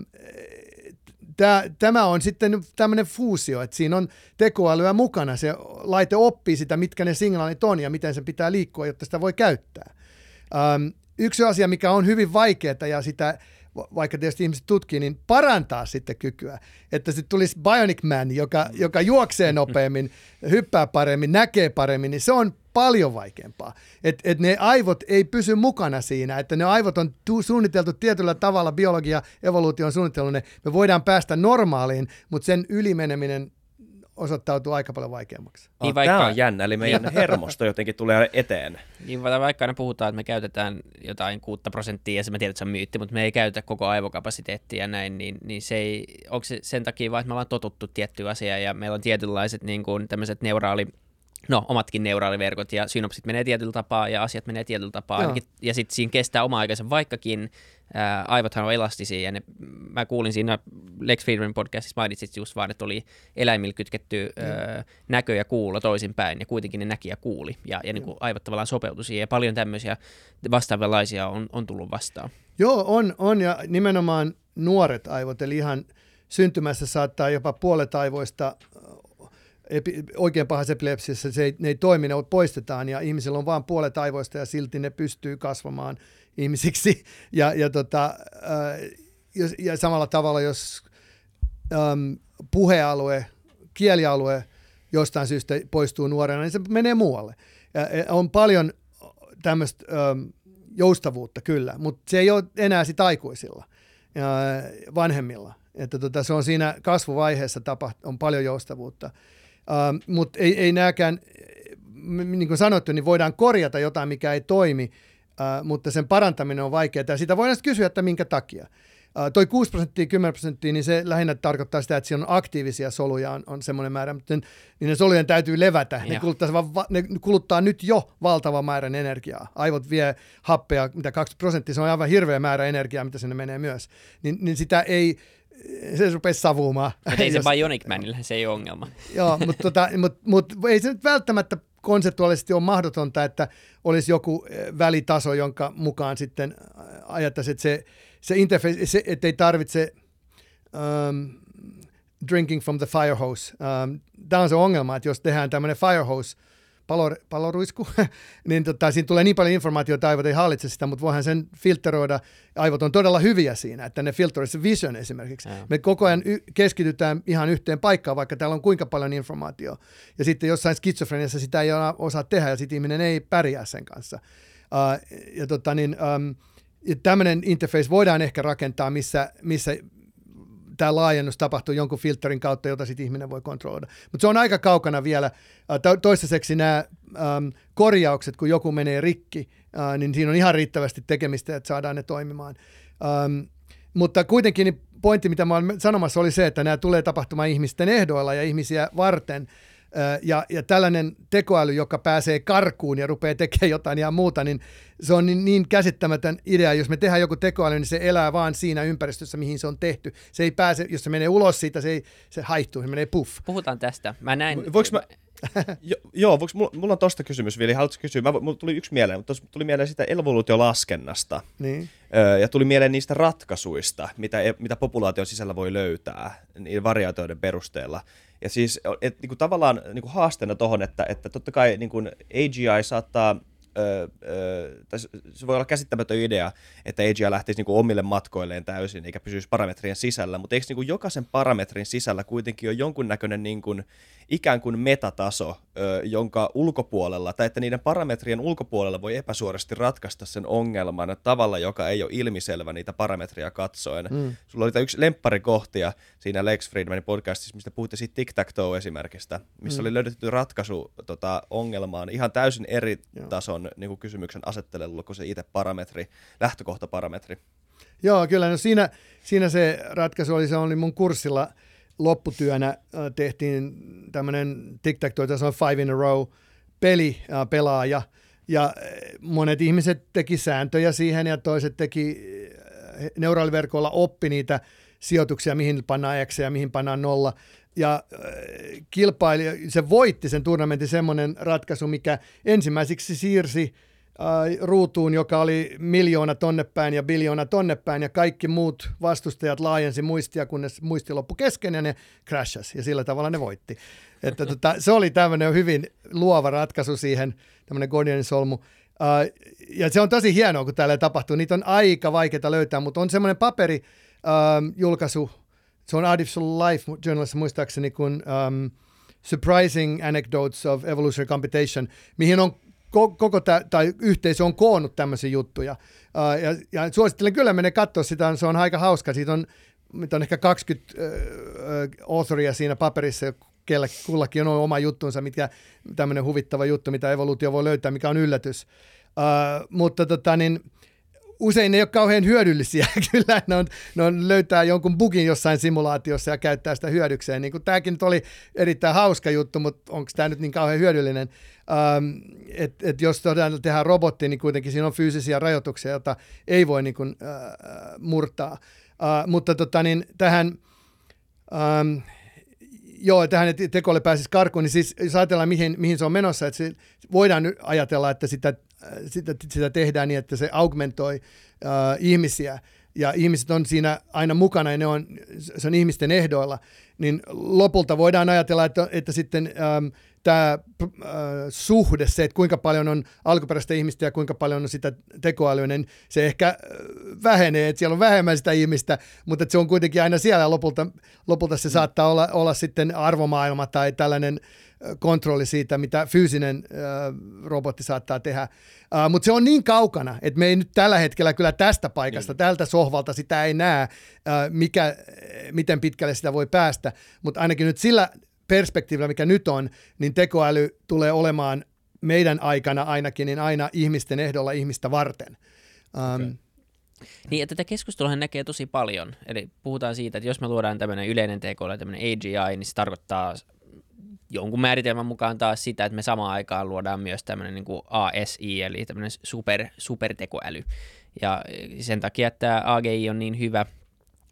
tämä, tämä on sitten tämmöinen fuusio, että siinä on tekoälyä mukana. Se laite oppii sitä, mitkä ne signaalit on ja miten se pitää liikkua, jotta sitä voi käyttää. Ähm, yksi asia, mikä on hyvin vaikeaa ja sitä vaikka tietysti ihmiset tutkii, niin parantaa sitten kykyä. Että sitten tulisi Bionic Man, joka, joka juoksee nopeammin, hyppää paremmin, näkee paremmin, niin se on paljon vaikeampaa. Että et ne aivot ei pysy mukana siinä, että ne aivot on tu- suunniteltu tietyllä tavalla, biologia, evoluutio on suunniteltu ne. Me voidaan päästä normaaliin, mutta sen ylimeneminen osoittautuu aika paljon vaikeammaksi. Niin vaikka... Tämä on jännä, eli meidän hermosto jotenkin tulee eteen. Niin vaikka aina puhutaan, että me käytetään jotain 6 prosenttia, ja se mä tiedän, että se on myytti, mutta me ei käytä koko aivokapasiteettia ja näin, niin, niin se ei, onko se sen takia vaan, että me ollaan totuttu tiettyä asiaa, ja meillä on tietynlaiset niin kuin, tämmöiset neuraali no, omatkin neuraaliverkot ja synopsit menee tietyllä tapaa ja asiat menee tietyllä tapaa. Ainakin, ja sitten siinä kestää oma aikansa, vaikkakin ää, aivothan on elastisia. Ja ne, mä kuulin siinä Lex Friedman podcastissa mainitsit just vaan, että oli eläimillä kytketty ää, näkö ja kuulo toisinpäin ja kuitenkin ne näki ja kuuli. Ja, ja niin kuin aivot tavallaan sopeutui siihen ja paljon tämmöisiä vastaavanlaisia on, on tullut vastaan. Joo, on, on ja nimenomaan nuoret aivot, eli ihan syntymässä saattaa jopa puolet aivoista epi, oikein pahassa epilepsiassa se ei, ne ei toimi, ne poistetaan ja ihmisillä on vain puolet aivoista ja silti ne pystyy kasvamaan ihmisiksi. Ja, ja, tota, äh, ja samalla tavalla, jos ähm, puhealue, kielialue jostain syystä poistuu nuorena, niin se menee muualle. Ja on paljon tämmöistä joustavuutta kyllä, mutta se ei ole enää sitä aikuisilla ja vanhemmilla. Että tota, se on siinä kasvuvaiheessa tapa, on paljon joustavuutta. Uh, Mutta ei, ei nääkään, niin kuin sanottu, niin voidaan korjata jotain, mikä ei toimi, uh, mutta sen parantaminen on vaikeaa. Ja sitä voidaan kysyä, että minkä takia. Uh, toi 6 prosenttia, 10 prosenttia, niin se lähinnä tarkoittaa sitä, että siellä on aktiivisia soluja, on, on semmoinen määrä, mutta niin ne solujen täytyy levätä. Ne kuluttaa, ne kuluttaa nyt jo valtava määrän energiaa. Aivot vie happea, mitä 2 prosenttia, se on aivan hirveä määrä energiaa, mitä sinne menee myös. Niin, niin sitä ei, se rupesi savumaan. Mutta ei se Bionic Manillä, se ei ole ongelma. Joo, mutta tota, mut, mut, ei se nyt välttämättä konseptuaalisesti ole mahdotonta, että olisi joku eh, välitaso, jonka mukaan sitten eh, ajattaisi, että se, se interface, se, että ei tarvitse um, drinking from the fire hose. Um, Tämä on se ongelma, että jos tehdään tämmöinen fire hose, palo, paloruisku, niin tota, siinä tulee niin paljon informaatiota, että aivot ei hallitse sitä, mutta voihan sen filteroida. Aivot on todella hyviä siinä, että ne filteroisi vision esimerkiksi. Ja. Me koko ajan y- keskitytään ihan yhteen paikkaan, vaikka täällä on kuinka paljon informaatiota. Ja sitten jossain skitsofreniassa sitä ei osaa tehdä, ja sitten ihminen ei pärjää sen kanssa. Uh, ja tota, niin, um, tämmöinen interface voidaan ehkä rakentaa, missä, missä tämä laajennus tapahtuu jonkun filterin kautta, jota sitten ihminen voi kontrolloida. Mutta se on aika kaukana vielä. Toistaiseksi nämä ähm, korjaukset, kun joku menee rikki, äh, niin siinä on ihan riittävästi tekemistä, että saadaan ne toimimaan. Ähm, mutta kuitenkin niin pointti, mitä mä olen sanomassa, oli se, että nämä tulee tapahtumaan ihmisten ehdoilla ja ihmisiä varten – ja, ja tällainen tekoäly, joka pääsee karkuun ja rupeaa tekemään jotain ja muuta, niin se on niin, niin käsittämätön idea. Jos me tehdään joku tekoäly, niin se elää vaan siinä ympäristössä, mihin se on tehty. Se ei pääse, jos se menee ulos siitä, se, ei, se haihtuu, se menee puff. Puhutaan tästä. Mä näin... Voinko mä... jo, joo, voiko, mulla, mulla on tosta kysymys, Vili. Haluatko kysyä? Mä, mulla tuli yksi mieleen, mutta tuli mieleen sitä evoluutiolaskennasta. Niin. Öö, ja tuli mieleen niistä ratkaisuista, mitä, e, mitä populaation sisällä voi löytää, niiden variaatioiden perusteella. Ja siis et, niin kuin tavallaan niin kuin haasteena tuohon, että, että totta kai niin kuin AGI saattaa Öö, öö, se voi olla käsittämätön idea, että AGI lähtisi niinku omille matkoilleen täysin eikä pysyisi parametrien sisällä, mutta eikö niinku jokaisen parametrin sisällä kuitenkin ole jonkunnäköinen niinku ikään kuin metataso, jonka ulkopuolella, tai että niiden parametrien ulkopuolella voi epäsuorasti ratkaista sen ongelman tavalla, joka ei ole ilmiselvä niitä parametria katsoen. Mm. Sulla oli yksi lempparikohtia siinä Lex Friedmanin podcastissa, mistä puhutte siitä tic-tac-toe-esimerkistä, missä mm. oli löydetty ratkaisu tota, ongelmaan ihan täysin eri Joo. tason niin kuin kysymyksen asettelulla kuin se itse parametri, lähtökohtaparametri. Joo, kyllä. No siinä, siinä se ratkaisu oli, se oli mun kurssilla – lopputyönä äh, tehtiin tämmöinen tic tac toe, on five in a row peli äh, pelaaja, ja äh, monet ihmiset teki sääntöjä siihen ja toiset teki neuraaliverkoilla oppi niitä sijoituksia, mihin pannaan X ja mihin pannaan nolla. Ja kilpailija, se voitti sen turnamentin semmoinen ratkaisu, mikä ensimmäiseksi siirsi ruutuun, joka oli miljoona tonne päin ja biljoona tonne päin, ja kaikki muut vastustajat laajensi muistia, kunnes muisti loppu kesken, ja ne crashas, ja sillä tavalla ne voitti. Että tota, se oli tämmöinen hyvin luova ratkaisu siihen, tämmöinen Gordianin solmu. Uh, ja se on tosi hienoa, kun täällä tapahtuu. Niitä on aika vaikeaa löytää, mutta on semmoinen paperi uh, julkaisu, se on Artificial Life Journalissa muistaakseni, kun um, Surprising Anecdotes of Evolutionary Computation, mihin on koko tämä, tai yhteisö on koonnut tämmöisiä juttuja. Ja, ja suosittelen kyllä mennä katsoa sitä, se on aika hauska. Siitä on, mitä on ehkä 20 uh, authoria siinä paperissa, kellä kullakin on oma juttunsa, mikä tämmöinen huvittava juttu, mitä evoluutio voi löytää, mikä on yllätys. Uh, mutta tota, niin, usein ne ei ole kauhean hyödyllisiä. Kyllä ne on, ne on löytää jonkun bugin jossain simulaatiossa ja käyttää sitä hyödykseen. Niin tämäkin nyt oli erittäin hauska juttu, mutta onko tämä nyt niin kauhean hyödyllinen? Ähm, et, et jos tehdään robotti, niin kuitenkin siinä on fyysisiä rajoituksia, joita ei voi niin kuin, äh, murtaa. Äh, mutta tota, niin, tähän... Ähm, joo, tähän tekolle pääsisi karkuun, niin siis jos ajatellaan, mihin, mihin se on menossa, että se, voidaan ajatella, että sitä, sitä, sitä tehdään niin, että se augmentoi äh, ihmisiä, ja ihmiset on siinä aina mukana ja ne on, se on ihmisten ehdoilla, niin lopulta voidaan ajatella, että, että sitten ähm, tämä äh, suhde, se, että kuinka paljon on alkuperäistä ihmistä ja kuinka paljon on sitä tekoälyä, niin se ehkä äh, vähenee, että siellä on vähemmän sitä ihmistä, mutta se on kuitenkin aina siellä ja lopulta, lopulta se saattaa olla, olla sitten arvomaailma tai tällainen äh, kontrolli siitä, mitä fyysinen äh, robotti saattaa tehdä. Äh, mutta se on niin kaukana, että me ei nyt tällä hetkellä kyllä tästä paikasta, niin. tältä sohvalta sitä ei näe, äh, mikä, miten pitkälle sitä voi päästä, mutta ainakin nyt sillä perspektiivillä, mikä nyt on, niin tekoäly tulee olemaan meidän aikana ainakin niin aina ihmisten ehdolla ihmistä varten. Um, okay. Niin, että tätä keskustelua näkee tosi paljon. Eli puhutaan siitä, että jos me luodaan tämmöinen yleinen tekoäly, tämmöinen AGI, niin se tarkoittaa jonkun määritelmän mukaan taas sitä, että me samaan aikaan luodaan myös tämmöinen niin kuin ASI, eli tämmöinen super, supertekoäly. Ja sen takia, että AGI on niin hyvä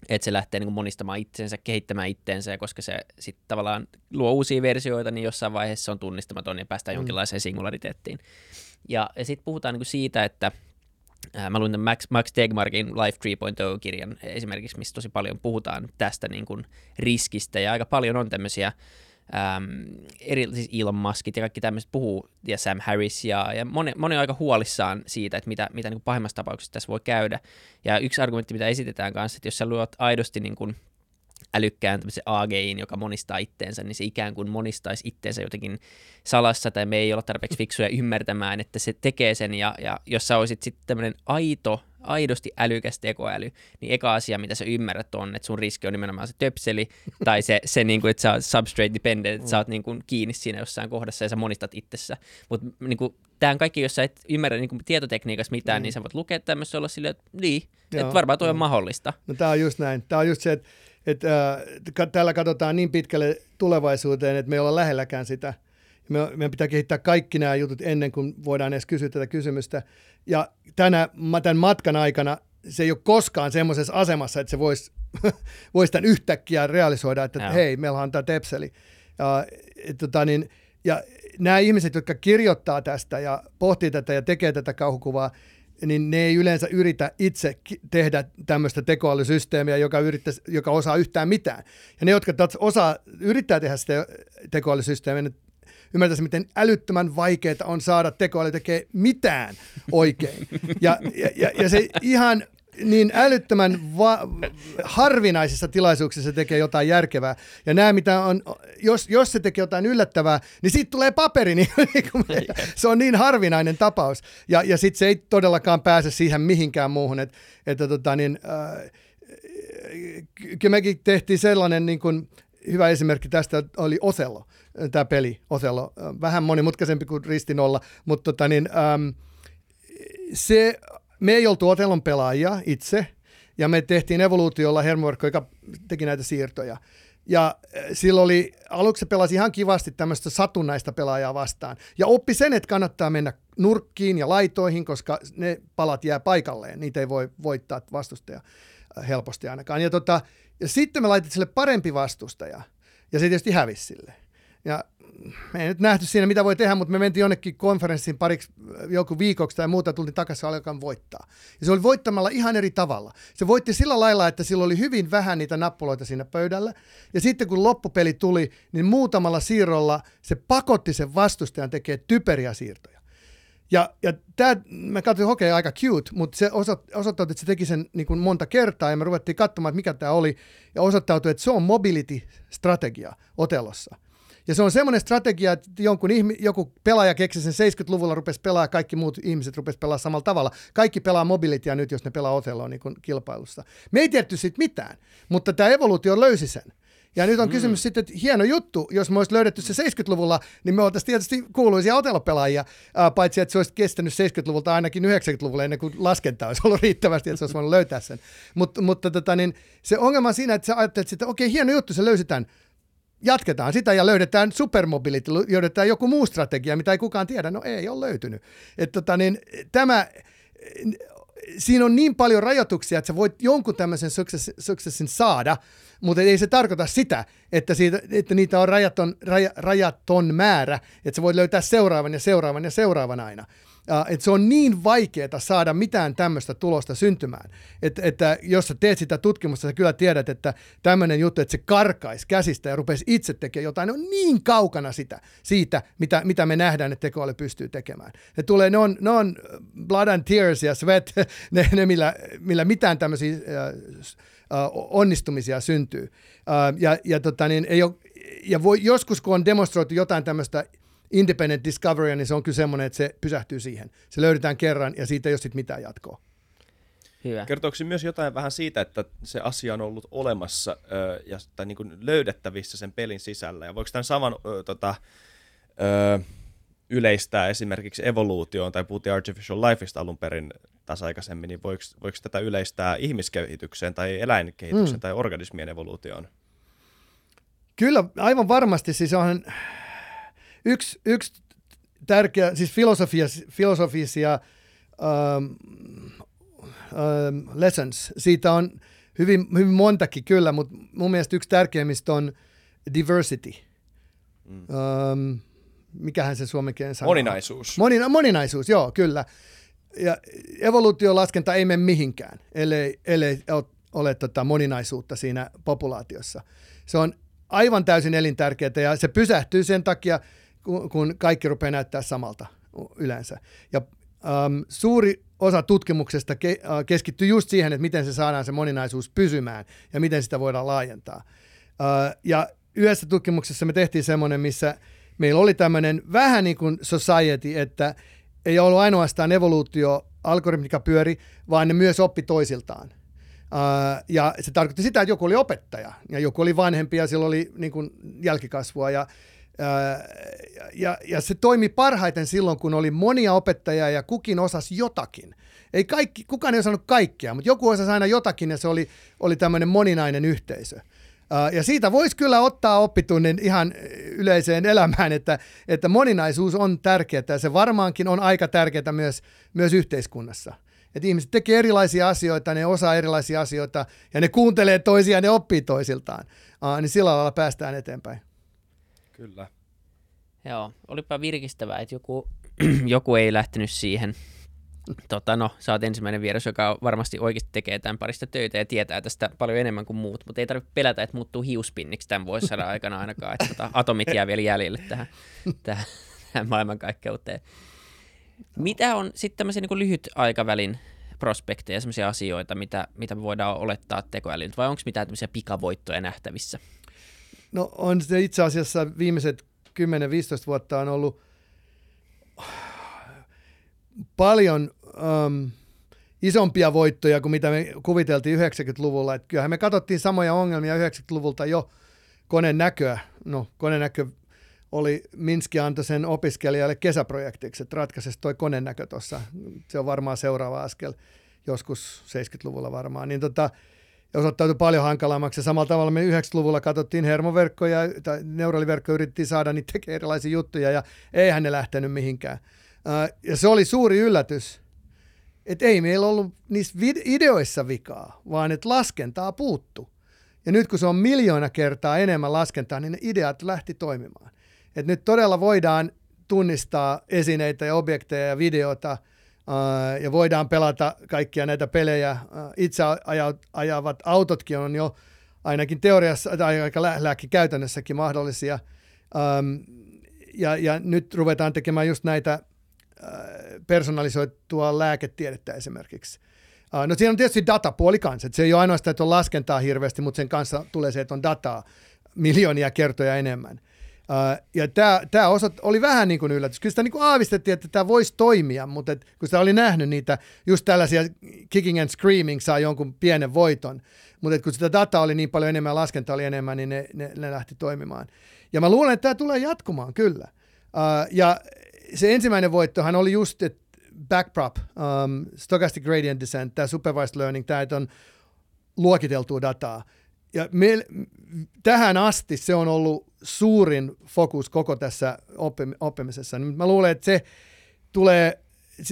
että se lähtee niin kuin monistamaan itsensä, kehittämään itteensä, ja koska se sitten tavallaan luo uusia versioita, niin jossain vaiheessa se on tunnistamaton ja päästään mm. jonkinlaiseen singulariteettiin. Ja, ja sitten puhutaan niin kuin siitä, että ää, mä luin tämän Max, Max Tegmarkin Life 3.0-kirjan esimerkiksi, missä tosi paljon puhutaan tästä niin kuin riskistä, ja aika paljon on tämmöisiä äm, eri, siis Elon Muskit ja kaikki tämmöiset puhuu, ja Sam Harris, ja, ja moni, moni on aika huolissaan siitä, että mitä, mitä niin kuin pahimmassa tapauksessa tässä voi käydä. Ja yksi argumentti, mitä esitetään kanssa, että jos sä luot aidosti niin kuin älykkään tämmöisen AGIin, joka monistaa itteensä, niin se ikään kuin monistaisi itteensä jotenkin salassa, tai me ei olla tarpeeksi fiksuja ymmärtämään, että se tekee sen, ja, ja jos sä olisit sitten tämmöinen aito aidosti älykäs tekoäly, niin eka asia, mitä sä ymmärrät on, että sun riski on nimenomaan se töpseli, tai se, se niin kuin, että sä oot substrate dependent, että sä oot niin kuin kiinni siinä jossain kohdassa ja sä monistat itsessä. Mutta niin kuin, tämähän kaikki, jos sä et ymmärrä niin kuin tietotekniikassa mitään, mm. niin sä voit lukea tämmöistä olla silleen, että niin, että varmaan toi on mahdollista. No tämä on just näin. Tämä on just se, että, että äh, täällä katsotaan niin pitkälle tulevaisuuteen, että me ei olla lähelläkään sitä. Me, meidän pitää kehittää kaikki nämä jutut ennen kuin voidaan edes kysyä tätä kysymystä. Ja tänä, tämän matkan aikana se ei ole koskaan semmoisessa asemassa, että se voisi vois tämän yhtäkkiä realisoida, että ja. hei, meillä on tämä tepseli. Ja, et, tota, niin, ja nämä ihmiset, jotka kirjoittaa tästä ja pohtii tätä ja tekee tätä kauhukuvaa, niin ne ei yleensä yritä itse tehdä tämmöistä tekoälysysteemiä, joka, yrittäisi, joka osaa yhtään mitään. Ja ne, jotka osaa, yrittää tehdä sitä tekoälysysteemiä, ne ymmärtäisi, miten älyttömän vaikeaa on saada tekoäly tekee mitään oikein. Ja, ja, ja, ja se ihan niin älyttömän va- harvinaisissa tilaisuuksissa se tekee jotain järkevää. Ja nämä, mitä on, jos, jos se tekee jotain yllättävää, niin siitä tulee paperi. Niin, niin se on niin harvinainen tapaus. Ja, ja sitten se ei todellakaan pääse siihen mihinkään muuhun. Et, että tota, niin, äh, kyllä mekin tehtiin sellainen niin kuin, hyvä esimerkki tästä oli Osello tämä peli, Othello. Vähän monimutkaisempi kuin ristinolla, mutta tota niin, äm, se, me ei oltu Otellon pelaajia itse, ja me tehtiin evoluutiolla hermoverkko, joka teki näitä siirtoja. Ja silloin oli, aluksi se pelasi ihan kivasti tämmöistä satunnaista pelaajaa vastaan. Ja oppi sen, että kannattaa mennä nurkkiin ja laitoihin, koska ne palat jää paikalleen. Niitä ei voi voittaa vastustaja helposti ainakaan. Ja, tota, ja sitten me laitettiin sille parempi vastustaja. Ja se tietysti hävisi sille. Ja me ei nyt nähty siinä, mitä voi tehdä, mutta me mentiin jonnekin konferenssiin pariksi joku viikoksi tai muuta, tultiin takaisin alkaa voittaa. Ja se oli voittamalla ihan eri tavalla. Se voitti sillä lailla, että sillä oli hyvin vähän niitä nappuloita siinä pöydällä. Ja sitten kun loppupeli tuli, niin muutamalla siirrolla se pakotti sen vastustajan tekemään typeriä siirtoja. Ja, ja tämä, mä katsoin, okei, okay, aika cute, mutta se osoittautui, että se teki sen niin kuin monta kertaa, ja me ruvettiin katsomaan, että mikä tämä oli, ja osoittautui, että se on mobility-strategia Otelossa. Ja se on semmoinen strategia, että jonkun ihmi, joku pelaaja keksi sen 70-luvulla, rupesi pelaa, kaikki muut ihmiset rupesi pelaa samalla tavalla. Kaikki pelaa mobilitia nyt, jos ne pelaa Otelloa niin kilpailussa. Me ei tietty siitä mitään, mutta tämä evoluutio löysi sen. Ja nyt on mm. kysymys sitten, että hieno juttu, jos me olisi löydetty se 70-luvulla, niin me oltaisiin tietysti kuuluisia otellopelaajia, paitsi että se olisi kestänyt 70-luvulta ainakin 90-luvulla ennen kuin laskenta olisi ollut riittävästi, että se olisi voinut löytää sen. Mut, mutta tota, niin, se ongelma on siinä, että sä ajattelet, että okei, hieno juttu, se löysi tämän jatketaan sitä ja löydetään supermobility, löydetään joku muu strategia, mitä ei kukaan tiedä. No ei ole löytynyt. Et tota, niin, tämä, siinä on niin paljon rajoituksia, että sä voit jonkun tämmöisen successin saada, mutta ei se tarkoita sitä, että, siitä, että niitä on rajaton, raja, rajaton määrä, että sä voit löytää seuraavan ja seuraavan ja seuraavan aina. Että se on niin vaikeaa saada mitään tämmöistä tulosta syntymään, että, että jos sä teet sitä tutkimusta, sä kyllä tiedät, että tämmöinen juttu, että se karkaisi käsistä ja rupesi itse tekemään jotain, ne on niin kaukana sitä, siitä, mitä, mitä me nähdään, että tekoäly pystyy tekemään. Ne, tulee, ne, on, ne on blood and tears ja sweat, ne, ne millä, millä mitään tämmöisiä onnistumisia syntyy. Ja ja tota, niin ei ole, ja voi, joskus kun on demonstroitu jotain tämmöistä independent discovery, niin se on kyllä semmoinen, että se pysähtyy siihen. Se löydetään kerran ja siitä ei ole sitten mitään jatkoa. Hyvä. Kertooko myös jotain vähän siitä, että se asia on ollut olemassa ö, ja, tai niin kuin löydettävissä sen pelin sisällä? Ja voiko tämän saman ö, tota, ö, yleistää esimerkiksi evoluutioon, tai puhuttiin artificial lifeista alun perin taas aikaisemmin, niin voiko, voiko tätä yleistää ihmiskehitykseen tai eläinkehitykseen mm. tai organismien evoluutioon? Kyllä, aivan varmasti. Siis on yksi, yksi tärkeä, siis filosofia, filosofisia um, um, lessons, siitä on hyvin, hyvin montakin kyllä, mutta mun mielestä yksi tärkeimmistä on diversity. Mm. Um, mikähän se suomen sanoo? Moninaisuus. Monina, moninaisuus, joo, kyllä. Ja evoluutiolaskenta ei mene mihinkään, ellei, ellei ole tota moninaisuutta siinä populaatiossa. Se on aivan täysin elintärkeää ja se pysähtyy sen takia, kun kaikki rupeaa näyttää samalta yleensä. Ja ähm, suuri osa tutkimuksesta ke, äh, keskittyy just siihen, että miten se saadaan se moninaisuus pysymään ja miten sitä voidaan laajentaa. Äh, ja yhdessä tutkimuksessa me tehtiin semmoinen, missä meillä oli tämmöinen vähän niin kuin society, että ei ollut ainoastaan evoluutio, algoritmi, joka pyöri, vaan ne myös oppi toisiltaan. Uh, ja se tarkoitti sitä, että joku oli opettaja ja joku oli vanhempi ja sillä oli niin kuin, jälkikasvua. Ja, ja, ja se toimi parhaiten silloin, kun oli monia opettajia ja kukin osasi jotakin. Ei kaikki, kukaan ei osannut kaikkea, mutta joku osasi aina jotakin ja se oli, oli tämmöinen moninainen yhteisö. Ja siitä voisi kyllä ottaa oppitunnin ihan yleiseen elämään, että, että moninaisuus on tärkeää ja se varmaankin on aika tärkeää myös, myös yhteiskunnassa. Että ihmiset tekee erilaisia asioita, ne osaa erilaisia asioita ja ne kuuntelee toisiaan, ne oppii toisiltaan. niin sillä lailla päästään eteenpäin. Kyllä. Joo, olipa virkistävää, että joku, joku ei lähtenyt siihen tota, no, sä oot ensimmäinen vieras, joka varmasti oikeasti tekee tämän parista töitä ja tietää tästä paljon enemmän kuin muut, mutta ei tarvitse pelätä, että muuttuu hiuspinniksi tämän vuosisadan aikana ainakaan, että tota, atomit jää vielä jäljelle tähän, tähän, tähän maailmankaikkeuteen. Mitä on sitten tämmöisiä niin lyhyt aikavälin prospekteja, sellaisia asioita, mitä, mitä voidaan olettaa tekoälyltä, vai onko mitään tämmöisiä pikavoittoja nähtävissä? No on se itse asiassa viimeiset 10-15 vuotta on ollut paljon um, isompia voittoja kuin mitä me kuviteltiin 90-luvulla. Et kyllähän me katsottiin samoja ongelmia 90-luvulta jo koneen näköä. No, koneen näkö oli, Minski antoi sen opiskelijalle kesäprojektiksi, että ratkaisisi toi koneen näkö tuossa. Se on varmaan seuraava askel, joskus 70-luvulla varmaan. Niin tota, osoittautui paljon hankalammaksi. Samalla tavalla me 90-luvulla katsottiin hermoverkkoja, tai neuraliverkko yritettiin saada niitä tekemään erilaisia juttuja, ja eihän ne lähtenyt mihinkään. Ja se oli suuri yllätys, että ei meillä ollut niissä ideoissa vikaa, vaan että laskentaa puuttu. Ja nyt kun se on miljoona kertaa enemmän laskentaa, niin ne ideat lähti toimimaan. Et nyt todella voidaan tunnistaa esineitä ja objekteja ja videota, ja voidaan pelata kaikkia näitä pelejä. Itse ajavat autotkin on jo ainakin teoriassa tai aika lähläkin käytännössäkin mahdollisia. ja, ja nyt ruvetaan tekemään just näitä personalisoitua lääketiedettä esimerkiksi. No siinä on tietysti datapuoli kanssa, että se ei ole ainoastaan, että on laskentaa hirveästi, mutta sen kanssa tulee se, että on dataa miljoonia kertoja enemmän. Ja tämä, osat, oli vähän niin kuin yllätys. Kyllä sitä niin kuin aavistettiin, että tämä voisi toimia, mutta et, kun sitä oli nähnyt niitä, just tällaisia kicking and screaming saa jonkun pienen voiton, mutta kun sitä dataa oli niin paljon enemmän, laskenta oli enemmän, niin ne, ne, ne lähti toimimaan. Ja mä luulen, että tämä tulee jatkumaan kyllä. Uh, ja se ensimmäinen voittohan oli just, että backprop, um, stochastic gradient descent, tämä supervised learning, tämä on luokiteltua dataa. Ja me, tähän asti se on ollut suurin fokus koko tässä oppimisessa. Mä luulen, että se tulee,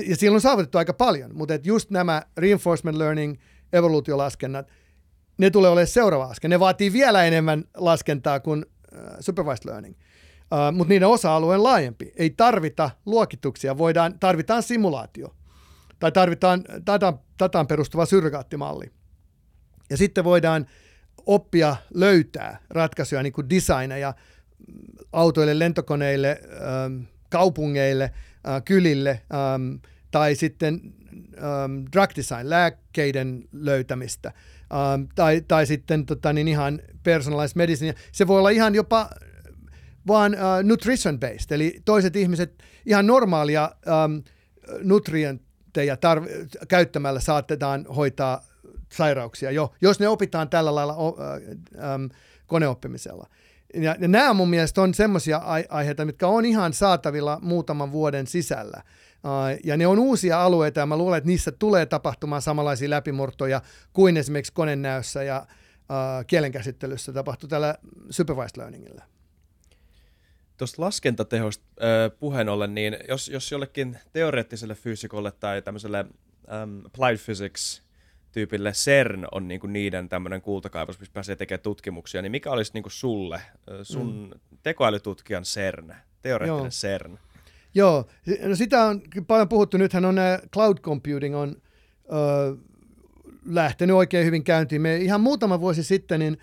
ja siellä on saavutettu aika paljon, mutta että just nämä reinforcement learning, evoluutiolaskennat, ne tulee olemaan seuraava askel. Ne vaatii vielä enemmän laskentaa kuin uh, supervised learning. Uh, mutta niiden osa-alue on laajempi. Ei tarvita luokituksia, voidaan, tarvitaan simulaatio tai tarvitaan dataan, dataan perustuva surrogaattimalli. Ja sitten voidaan oppia löytää ratkaisuja, niin kuin designeja autoille, lentokoneille, ähm, kaupungeille, äh, kylille ähm, tai sitten ähm, drug design, lääkkeiden löytämistä tai, tai sitten tota, niin ihan personalized medicine. Se voi olla ihan jopa vaan uh, nutrition based, eli toiset ihmiset ihan normaalia um, nutrientteja tarv- käyttämällä saatetaan hoitaa sairauksia jo, jos ne opitaan tällä lailla um, koneoppimisella. Ja, ja nämä mun mielestä on semmoisia aiheita, mitkä on ihan saatavilla muutaman vuoden sisällä. Ja ne on uusia alueita ja mä luulen, että niissä tulee tapahtumaan samanlaisia läpimurtoja kuin esimerkiksi konenäössä ja uh, kielenkäsittelyssä tapahtuu tällä supervised learningillä. Tuosta laskentatehosta äh, puheen ollen, niin jos, jos jollekin teoreettiselle fyysikolle tai tämmöiselle um, applied physics tyypille CERN on niinku niiden tämmöinen kultakaivos, missä pääsee tekemään tutkimuksia, niin mikä olisi niinku sulle, sun mm. tekoälytutkijan CERN, teoreettinen Joo. CERN? Joo, no sitä on paljon puhuttu. Nythän on cloud computing on ö, lähtenyt oikein hyvin käyntiin. Me ihan muutama vuosi sitten, niin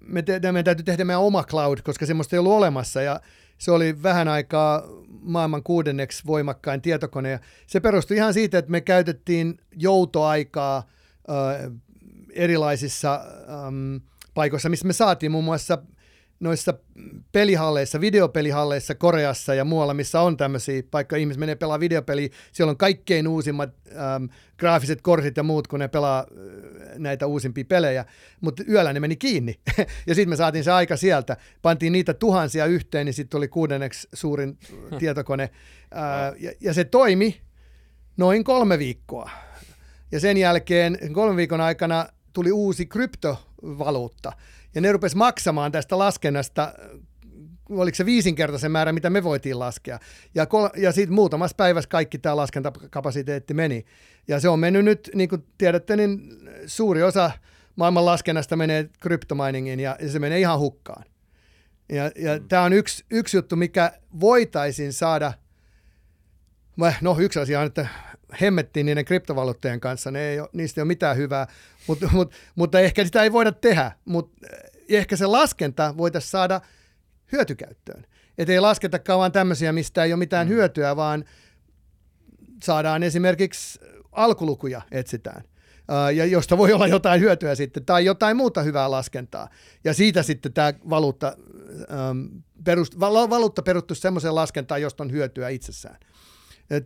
me, te, me täytyy tehdä meidän oma cloud, koska semmoista ei ollut olemassa. Ja se oli vähän aikaa maailman kuudenneksi voimakkain tietokone. Se perustui ihan siitä, että me käytettiin joutoaikaa erilaisissa paikoissa, missä me saatiin muun muassa – noissa pelihalleissa, videopelihalleissa Koreassa ja muualla, missä on tämmöisiä, vaikka ihmiset menee pelaa videopeliä, siellä on kaikkein uusimmat ähm, graafiset korsit ja muut, kun ne pelaa äh, näitä uusimpia pelejä, mutta yöllä ne meni kiinni. ja sitten me saatiin se aika sieltä, pantiin niitä tuhansia yhteen, niin sitten tuli kuudenneksi suurin tietokone. Äh, ja, ja se toimi noin kolme viikkoa. Ja sen jälkeen kolmen viikon aikana tuli uusi kryptovaluutta, ja ne rupesi maksamaan tästä laskennasta oliko se viisinkertaisen määrä, mitä me voitiin laskea. Ja, kol- ja sitten muutamassa päivässä kaikki tämä laskentakapasiteetti meni. Ja se on mennyt nyt, niin kuin tiedätte, niin suuri osa maailman laskennasta menee kryptominingiin ja, ja se menee ihan hukkaan. Ja, ja mm. tämä on yksi, yksi juttu, mikä voitaisiin saada, no yksi asia on, että hemmettiin niiden kryptovaluuttojen kanssa, ne ei ole, niistä ei ole mitään hyvää, mutta, mutta, mutta ehkä sitä ei voida tehdä, mutta ehkä se laskenta voitaisiin saada hyötykäyttöön. Että ei lasketakaan vaan tämmöisiä, mistä ei ole mitään mm. hyötyä, vaan saadaan esimerkiksi alkulukuja etsitään, ja josta voi olla jotain hyötyä sitten, tai jotain muuta hyvää laskentaa. Ja siitä sitten tämä valuutta, perust, valuutta perustus semmoiseen laskentaan, josta on hyötyä itsessään.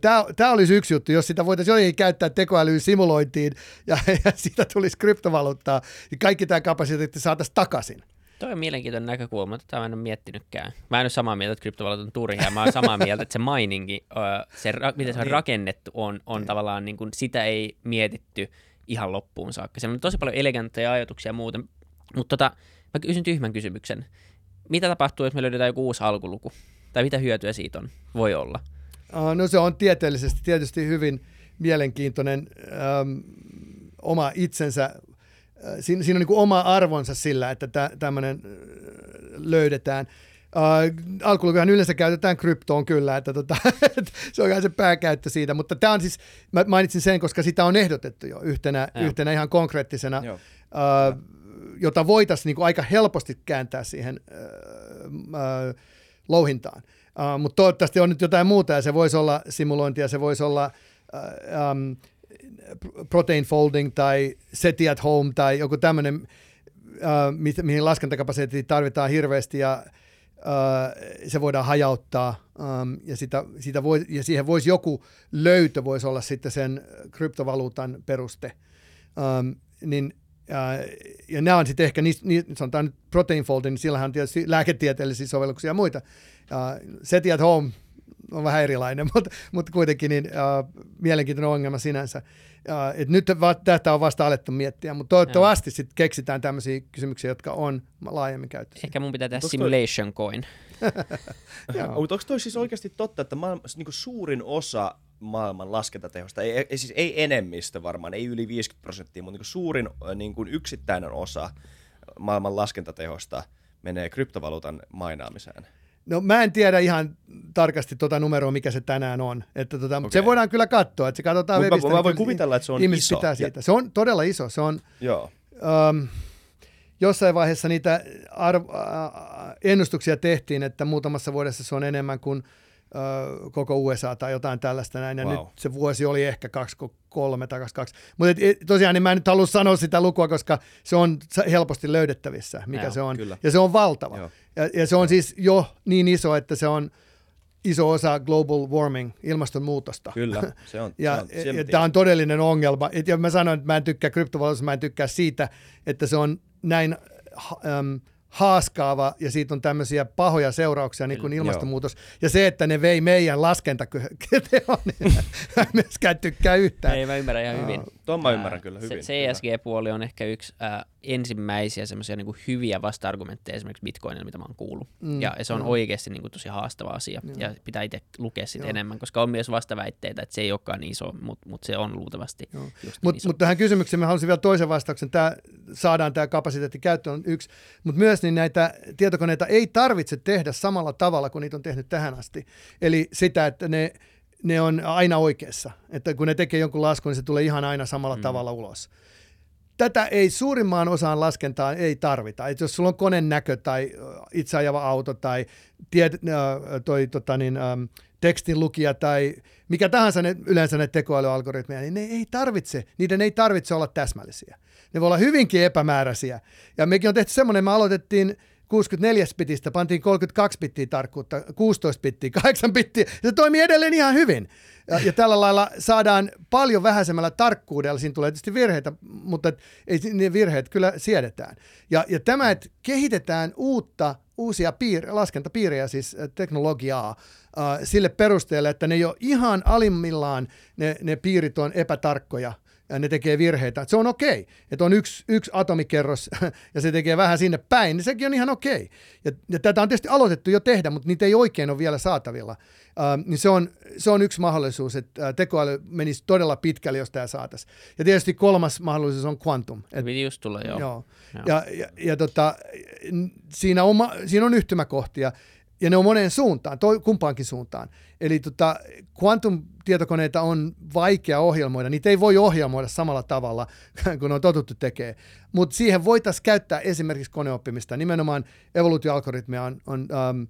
Tämä, tämä olisi yksi juttu, jos sitä voitaisiin jotenkin käyttää tekoälyyn simulointiin ja, ja siitä tulisi kryptovaluuttaa, niin kaikki tämä kapasiteetti saataisiin takaisin. Toi on mielenkiintoinen näkökulma, tätä mä en ole miettinytkään. Mä en ole samaa mieltä, että kryptovaluutat on turhia. Mä olen samaa mieltä, että se miningi, se, miten se on niin. rakennettu, on, on niin. tavallaan, niin kuin, sitä ei mietitty ihan loppuun saakka. Se on tosi paljon elegantteja ajatuksia ja muuta. Mutta tota, mä kysyn tyhmän kysymyksen. Mitä tapahtuu, jos me löydetään joku uusi alkuluku? Tai mitä hyötyä siitä on? Voi olla. No se on tieteellisesti tietysti hyvin mielenkiintoinen ähm, oma itsensä. Äh, siinä, siinä on niin kuin oma arvonsa sillä, että tä, tämmöinen äh, löydetään. Uh, alkulukuhan yleensä käytetään kryptoon kyllä, että tota, se on ihan se pääkäyttö siitä, mutta tämä on siis, mä mainitsin sen, koska sitä on ehdotettu jo yhtenä, yhtenä ihan konkreettisena, uh, jota voitaisiin niin aika helposti kääntää siihen uh, uh, louhintaan. Uh, mutta toivottavasti on nyt jotain muuta ja se voisi olla simulointia, se voisi olla uh, um, protein folding tai SETI at home tai joku tämmöinen, uh, mi- mihin laskentakapasiteettia tarvitaan hirveästi ja uh, se voidaan hajauttaa um, ja, sitä, sitä voi, ja siihen voisi joku löytö voisi olla sitten sen kryptovaluutan peruste. Um, niin ja nämä on sitten ehkä, ni, ni, sanotaan nyt protein folding, niin sillähän on tietysti lääketieteellisiä sovelluksia ja muita, SETI at home on vähän erilainen, mutta, mutta kuitenkin niin, uh, mielenkiintoinen ongelma sinänsä. Uh, et nyt va- tätä on vasta alettu miettiä, mutta toivottavasti sitten keksitään tämmöisiä kysymyksiä, jotka on laajemmin käytössä. Ehkä mun pitää tehdä simulation toi... coin. mutta onko toi siis oikeasti totta, että maailma, niin suurin osa maailman laskentatehosta, ei, ei, siis ei enemmistö varmaan, ei yli 50 prosenttia, mutta niin suurin niin kuin yksittäinen osa maailman laskentatehosta menee kryptovaluutan mainaamiseen? No mä en tiedä ihan tarkasti tuota numeroa, mikä se tänään on. Että tota, okay. Se voidaan kyllä katsoa, että se katsotaan Mut mä- webistä. mä niin voin kuvitella, että se on iso. Pitää Ja- siitä. Se on todella iso. Se on, Joo. um, jossain vaiheessa niitä arv- äh, ennustuksia tehtiin, että muutamassa vuodessa se on enemmän kuin äh, koko USA tai jotain tällaista näin. Ja Wow. nyt se vuosi oli ehkä 23 tai 22. Mutta tosiaan niin mä en nyt halua sanoa sitä lukua, koska se on helposti löydettävissä, mikä Joo, se on. kyllä. Ja se on valtava. Joo. Ja, ja se on siis jo niin iso, että se on iso osa global warming, ilmastonmuutosta. Kyllä, se on. Ja, se on, ja tämä on todellinen ongelma. Et, ja mä sanoin, että mä en tykkää kryptovaluutasta, mä en tykkää siitä, että se on näin ha, äm, haaskaava ja siitä on tämmöisiä pahoja seurauksia, niin kuin ilmastonmuutos. Ja se, että ne vei meidän laskentateon, niin en myöskään tykkää yhtään. Ei, mä ymmärrän ihan hyvin. Tuon mä ymmärrän kyllä hyvin, Se CSG-puoli on ehkä yksi ää, ensimmäisiä semmoisia niinku hyviä vasta-argumentteja esimerkiksi Bitcoinille, mitä mä oon kuullut. Mm, ja se on joo. oikeasti niinku tosi haastava asia. Joo. Ja pitää itse lukea sitä Joo. enemmän, koska on myös vastaväitteitä, että se ei olekaan niin iso, mutta mut se on luultavasti just niin Mutta iso. mut tähän kysymykseen mä haluaisin vielä toisen vastauksen. Tämä saadaan tämä kapasiteetti käyttöön yksi, mutta myös niin näitä tietokoneita ei tarvitse tehdä samalla tavalla kuin niitä on tehnyt tähän asti. Eli sitä, että ne, ne on aina oikeassa. Että kun ne tekee jonkun laskun, niin se tulee ihan aina samalla mm. tavalla ulos. Tätä ei suurimmaan osaan laskentaa ei tarvita. Et jos sulla on koneen näkö tai itse ajava auto tai tiet, ö, toi, tota niin, äm, tekstin lukija tai mikä tahansa ne, yleensä ne tekoälyalgoritmeja, niin ne ei tarvitse, niiden ei tarvitse olla täsmällisiä. Ne voi olla hyvinkin epämääräisiä. Ja mekin on tehty semmoinen, me aloitettiin 64 bitistä, pantiin 32 bittiä tarkkuutta, 16 bittiä, 8 bittiä. Se toimii edelleen ihan hyvin. Ja, ja tällä lailla saadaan paljon vähäisemmällä tarkkuudella, siinä tulee tietysti virheitä, mutta ei ne virheet kyllä siedetään. Ja, ja tämä, että kehitetään uutta, uusia piir- laskentapiirejä, siis äh, teknologiaa, äh, sille perusteelle, että ne jo ihan alimmillaan ne, ne piirit on epätarkkoja, ja ne tekee virheitä. Se on okei, että on yksi, yksi atomikerros ja se tekee vähän sinne päin, niin sekin on ihan okei. Ja, ja tätä on tietysti aloitettu jo tehdä, mutta niitä ei oikein ole vielä saatavilla. Uh, niin se on, se on yksi mahdollisuus, että tekoäly menisi todella pitkälle, jos tämä saataisiin. Ja tietysti kolmas mahdollisuus on quantum. Just tulla, joo. Joo. Joo. Ja, ja, ja tota, siinä, on, siinä on yhtymäkohtia, ja ne on moneen suuntaan, toi, kumpaankin suuntaan. Eli tota, quantum-tietokoneita on vaikea ohjelmoida, niitä ei voi ohjelmoida samalla tavalla kuin on totuttu tekemään. Mutta siihen voitaisiin käyttää esimerkiksi koneoppimista. Nimenomaan evoluutioalgoritmeja on, on, um,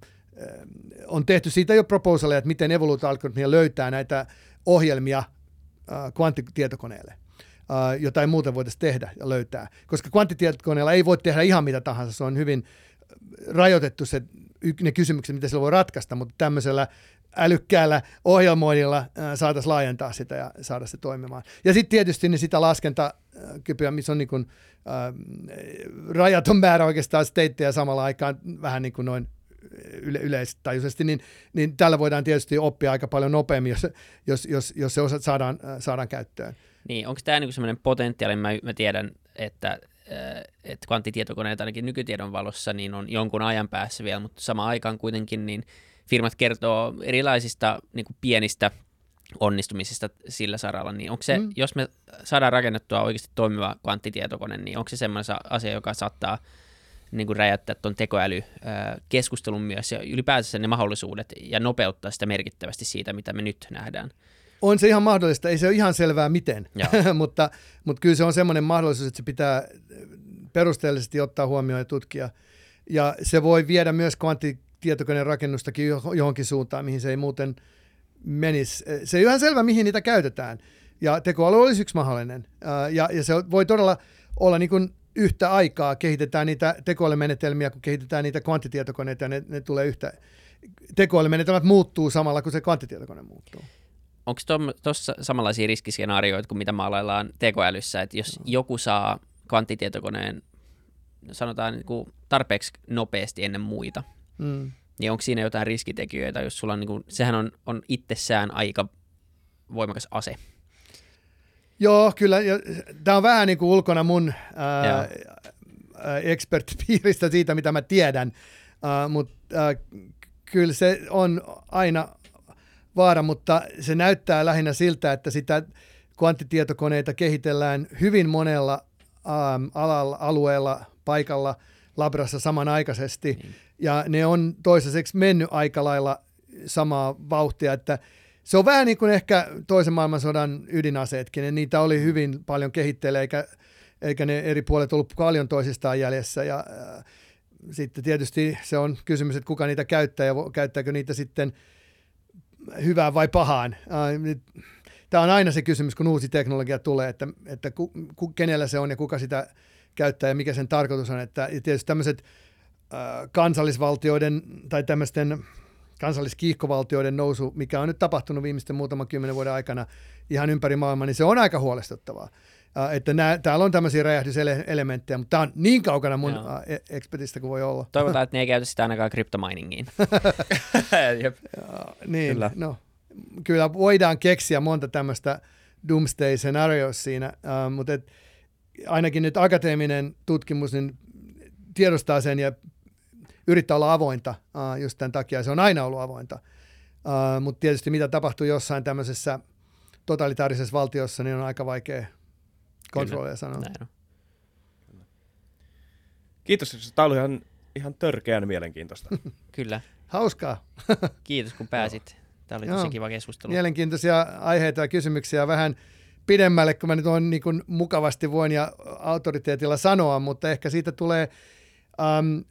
on tehty siitä jo proposaleja, että miten evoluutioalgoritmia löytää näitä ohjelmia uh, kvanttitietokoneelle uh, jota ei muuten voitaisiin tehdä ja löytää. Koska kvanttitietokoneella ei voi tehdä ihan mitä tahansa, se on hyvin rajoitettu se, ne kysymykset, mitä sillä voi ratkaista, mutta tämmöisellä älykkäällä ohjelmoinnilla äh, saataisiin laajentaa sitä ja saada se toimimaan. Ja sitten tietysti niin sitä laskentakykyä, missä on niin kuin, äh, rajaton määrä oikeastaan steittejä samalla aikaan vähän niin kuin noin yle, yleistajuisesti, niin, niin tällä voidaan tietysti oppia aika paljon nopeammin, jos, jos, jos, jos se osa saadaan, äh, saadaan käyttöön. Niin, onko tämä niinku semmoinen potentiaali, mä, mä tiedän, että äh, että kvanttitietokoneet ainakin nykytiedon valossa niin on jonkun ajan päässä vielä, mutta samaan aikaan kuitenkin niin firmat kertoo erilaisista niin kuin pienistä onnistumisista sillä saralla, niin onko se, Mm. jos me saadaan rakennettua oikeasti toimiva kvanttitietokone, niin onko se semmoinen asia, joka saattaa niin kuin räjäyttää tuon tekoälykeskustelun myös ja ylipäänsä ne mahdollisuudet ja nopeuttaa sitä merkittävästi siitä, mitä me nyt nähdään. On se ihan mahdollista, ei se ole ihan selvää miten, mutta, mutta kyllä se on semmoinen mahdollisuus, että se pitää perusteellisesti ottaa huomioon ja tutkia. Ja se voi viedä myös kvanttitietokoneen rakennustakin jo- johonkin suuntaan, mihin se ei muuten menisi. Se ei ole ihan selvä, mihin niitä käytetään. Ja tekoäly olisi yksi mahdollinen. Ja, ja se voi todella olla niin kuin yhtä aikaa, kehitetään niitä tekoälymenetelmiä, kun kehitetään niitä kvanttitietokoneita, ja ne, ne tulee yhtä, tekoälymenetelmät muuttuu samalla, kun se kvanttitietokone muuttuu. Onko tuossa samanlaisia riskiskenaarioita kuin mitä maalaillaan tekoälyssä, että jos joku saa kvanttitietokoneen, sanotaan niin kuin tarpeeksi nopeasti ennen muita, Mm. niin onko siinä jotain riskitekijöitä, jos sulla on, niin kuin, sehän on, on itsessään aika voimakas ase. Joo, kyllä. Tämä on vähän niin kuin ulkona mun ää, expertpiiristä siitä, mitä mä tiedän, ää, mutta ää, kyllä se on aina vaara, mutta se näyttää lähinnä siltä, että sitä kvanttitietokoneita kehitellään hyvin monella äm, alalla, alueella, paikalla Labrassa samanaikaisesti. Niin. Ja ne on toistaiseksi mennyt aika lailla samaa vauhtia, että se on vähän niin kuin ehkä toisen maailmansodan ydinaseetkin. Niitä oli hyvin paljon kehitteillä, eikä, eikä ne eri puolet ollut paljon toisistaan jäljessä. Ja, äh, sitten tietysti se on kysymys, että kuka niitä käyttää ja käyttääkö niitä sitten hyvään vai pahaan. Tämä on aina se kysymys, kun uusi teknologia tulee, että, että ku, ku, kenellä se on ja kuka sitä käyttää ja mikä sen tarkoitus on. Että tietysti tämmöiset kansallisvaltioiden tai tämmöisten kansalliskiihkovaltioiden nousu, mikä on nyt tapahtunut viimeisten muutaman kymmenen vuoden aikana ihan ympäri maailmaa, niin se on aika huolestuttavaa. Että nää, täällä on tämmöisiä räjähdyselementtejä, mutta tämä on niin kaukana mun uh, expertistä kuin voi olla. Toivotaan, että ne ei käytä sitä ainakaan kryptominingiin. Jep. Niin, kyllä. No, kyllä voidaan keksiä monta tämmöistä doomsday scenarios siinä, uh, mutta et, ainakin nyt akateeminen tutkimus niin tiedostaa sen ja yrittää olla avointa uh, just tämän takia. Se on aina ollut avointa. Uh, mutta tietysti mitä tapahtuu jossain tämmöisessä totalitaarisessa valtiossa, niin on aika vaikea kontrollia sanoa. Näin on. Kiitos, tämä oli ihan, ihan törkeän mielenkiintoista. Kyllä. Hauskaa. Kiitos kun pääsit. Tämä oli tosi kiva keskustelu. Mielenkiintoisia aiheita ja kysymyksiä vähän pidemmälle, kun mä nyt on niin kuin mukavasti voin ja autoriteetilla sanoa, mutta ehkä siitä tulee um,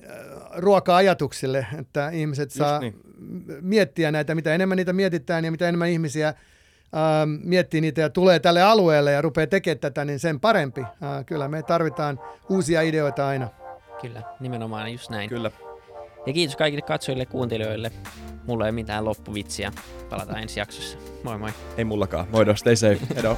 ruoka-ajatuksille, että ihmiset saa niin. miettiä näitä, mitä enemmän niitä mietitään ja mitä enemmän ihmisiä ähm, miettii niitä ja tulee tälle alueelle ja rupeaa tekemään tätä, niin sen parempi. Äh, kyllä me tarvitaan uusia ideoita aina. Kyllä, nimenomaan just näin. Kyllä. Ja kiitos kaikille katsojille ja kuuntelijoille. Mulla ei ole mitään loppuvitsiä. Palataan ensi jaksossa. Moi moi. Ei mullakaan. Moi stay safe. Edo.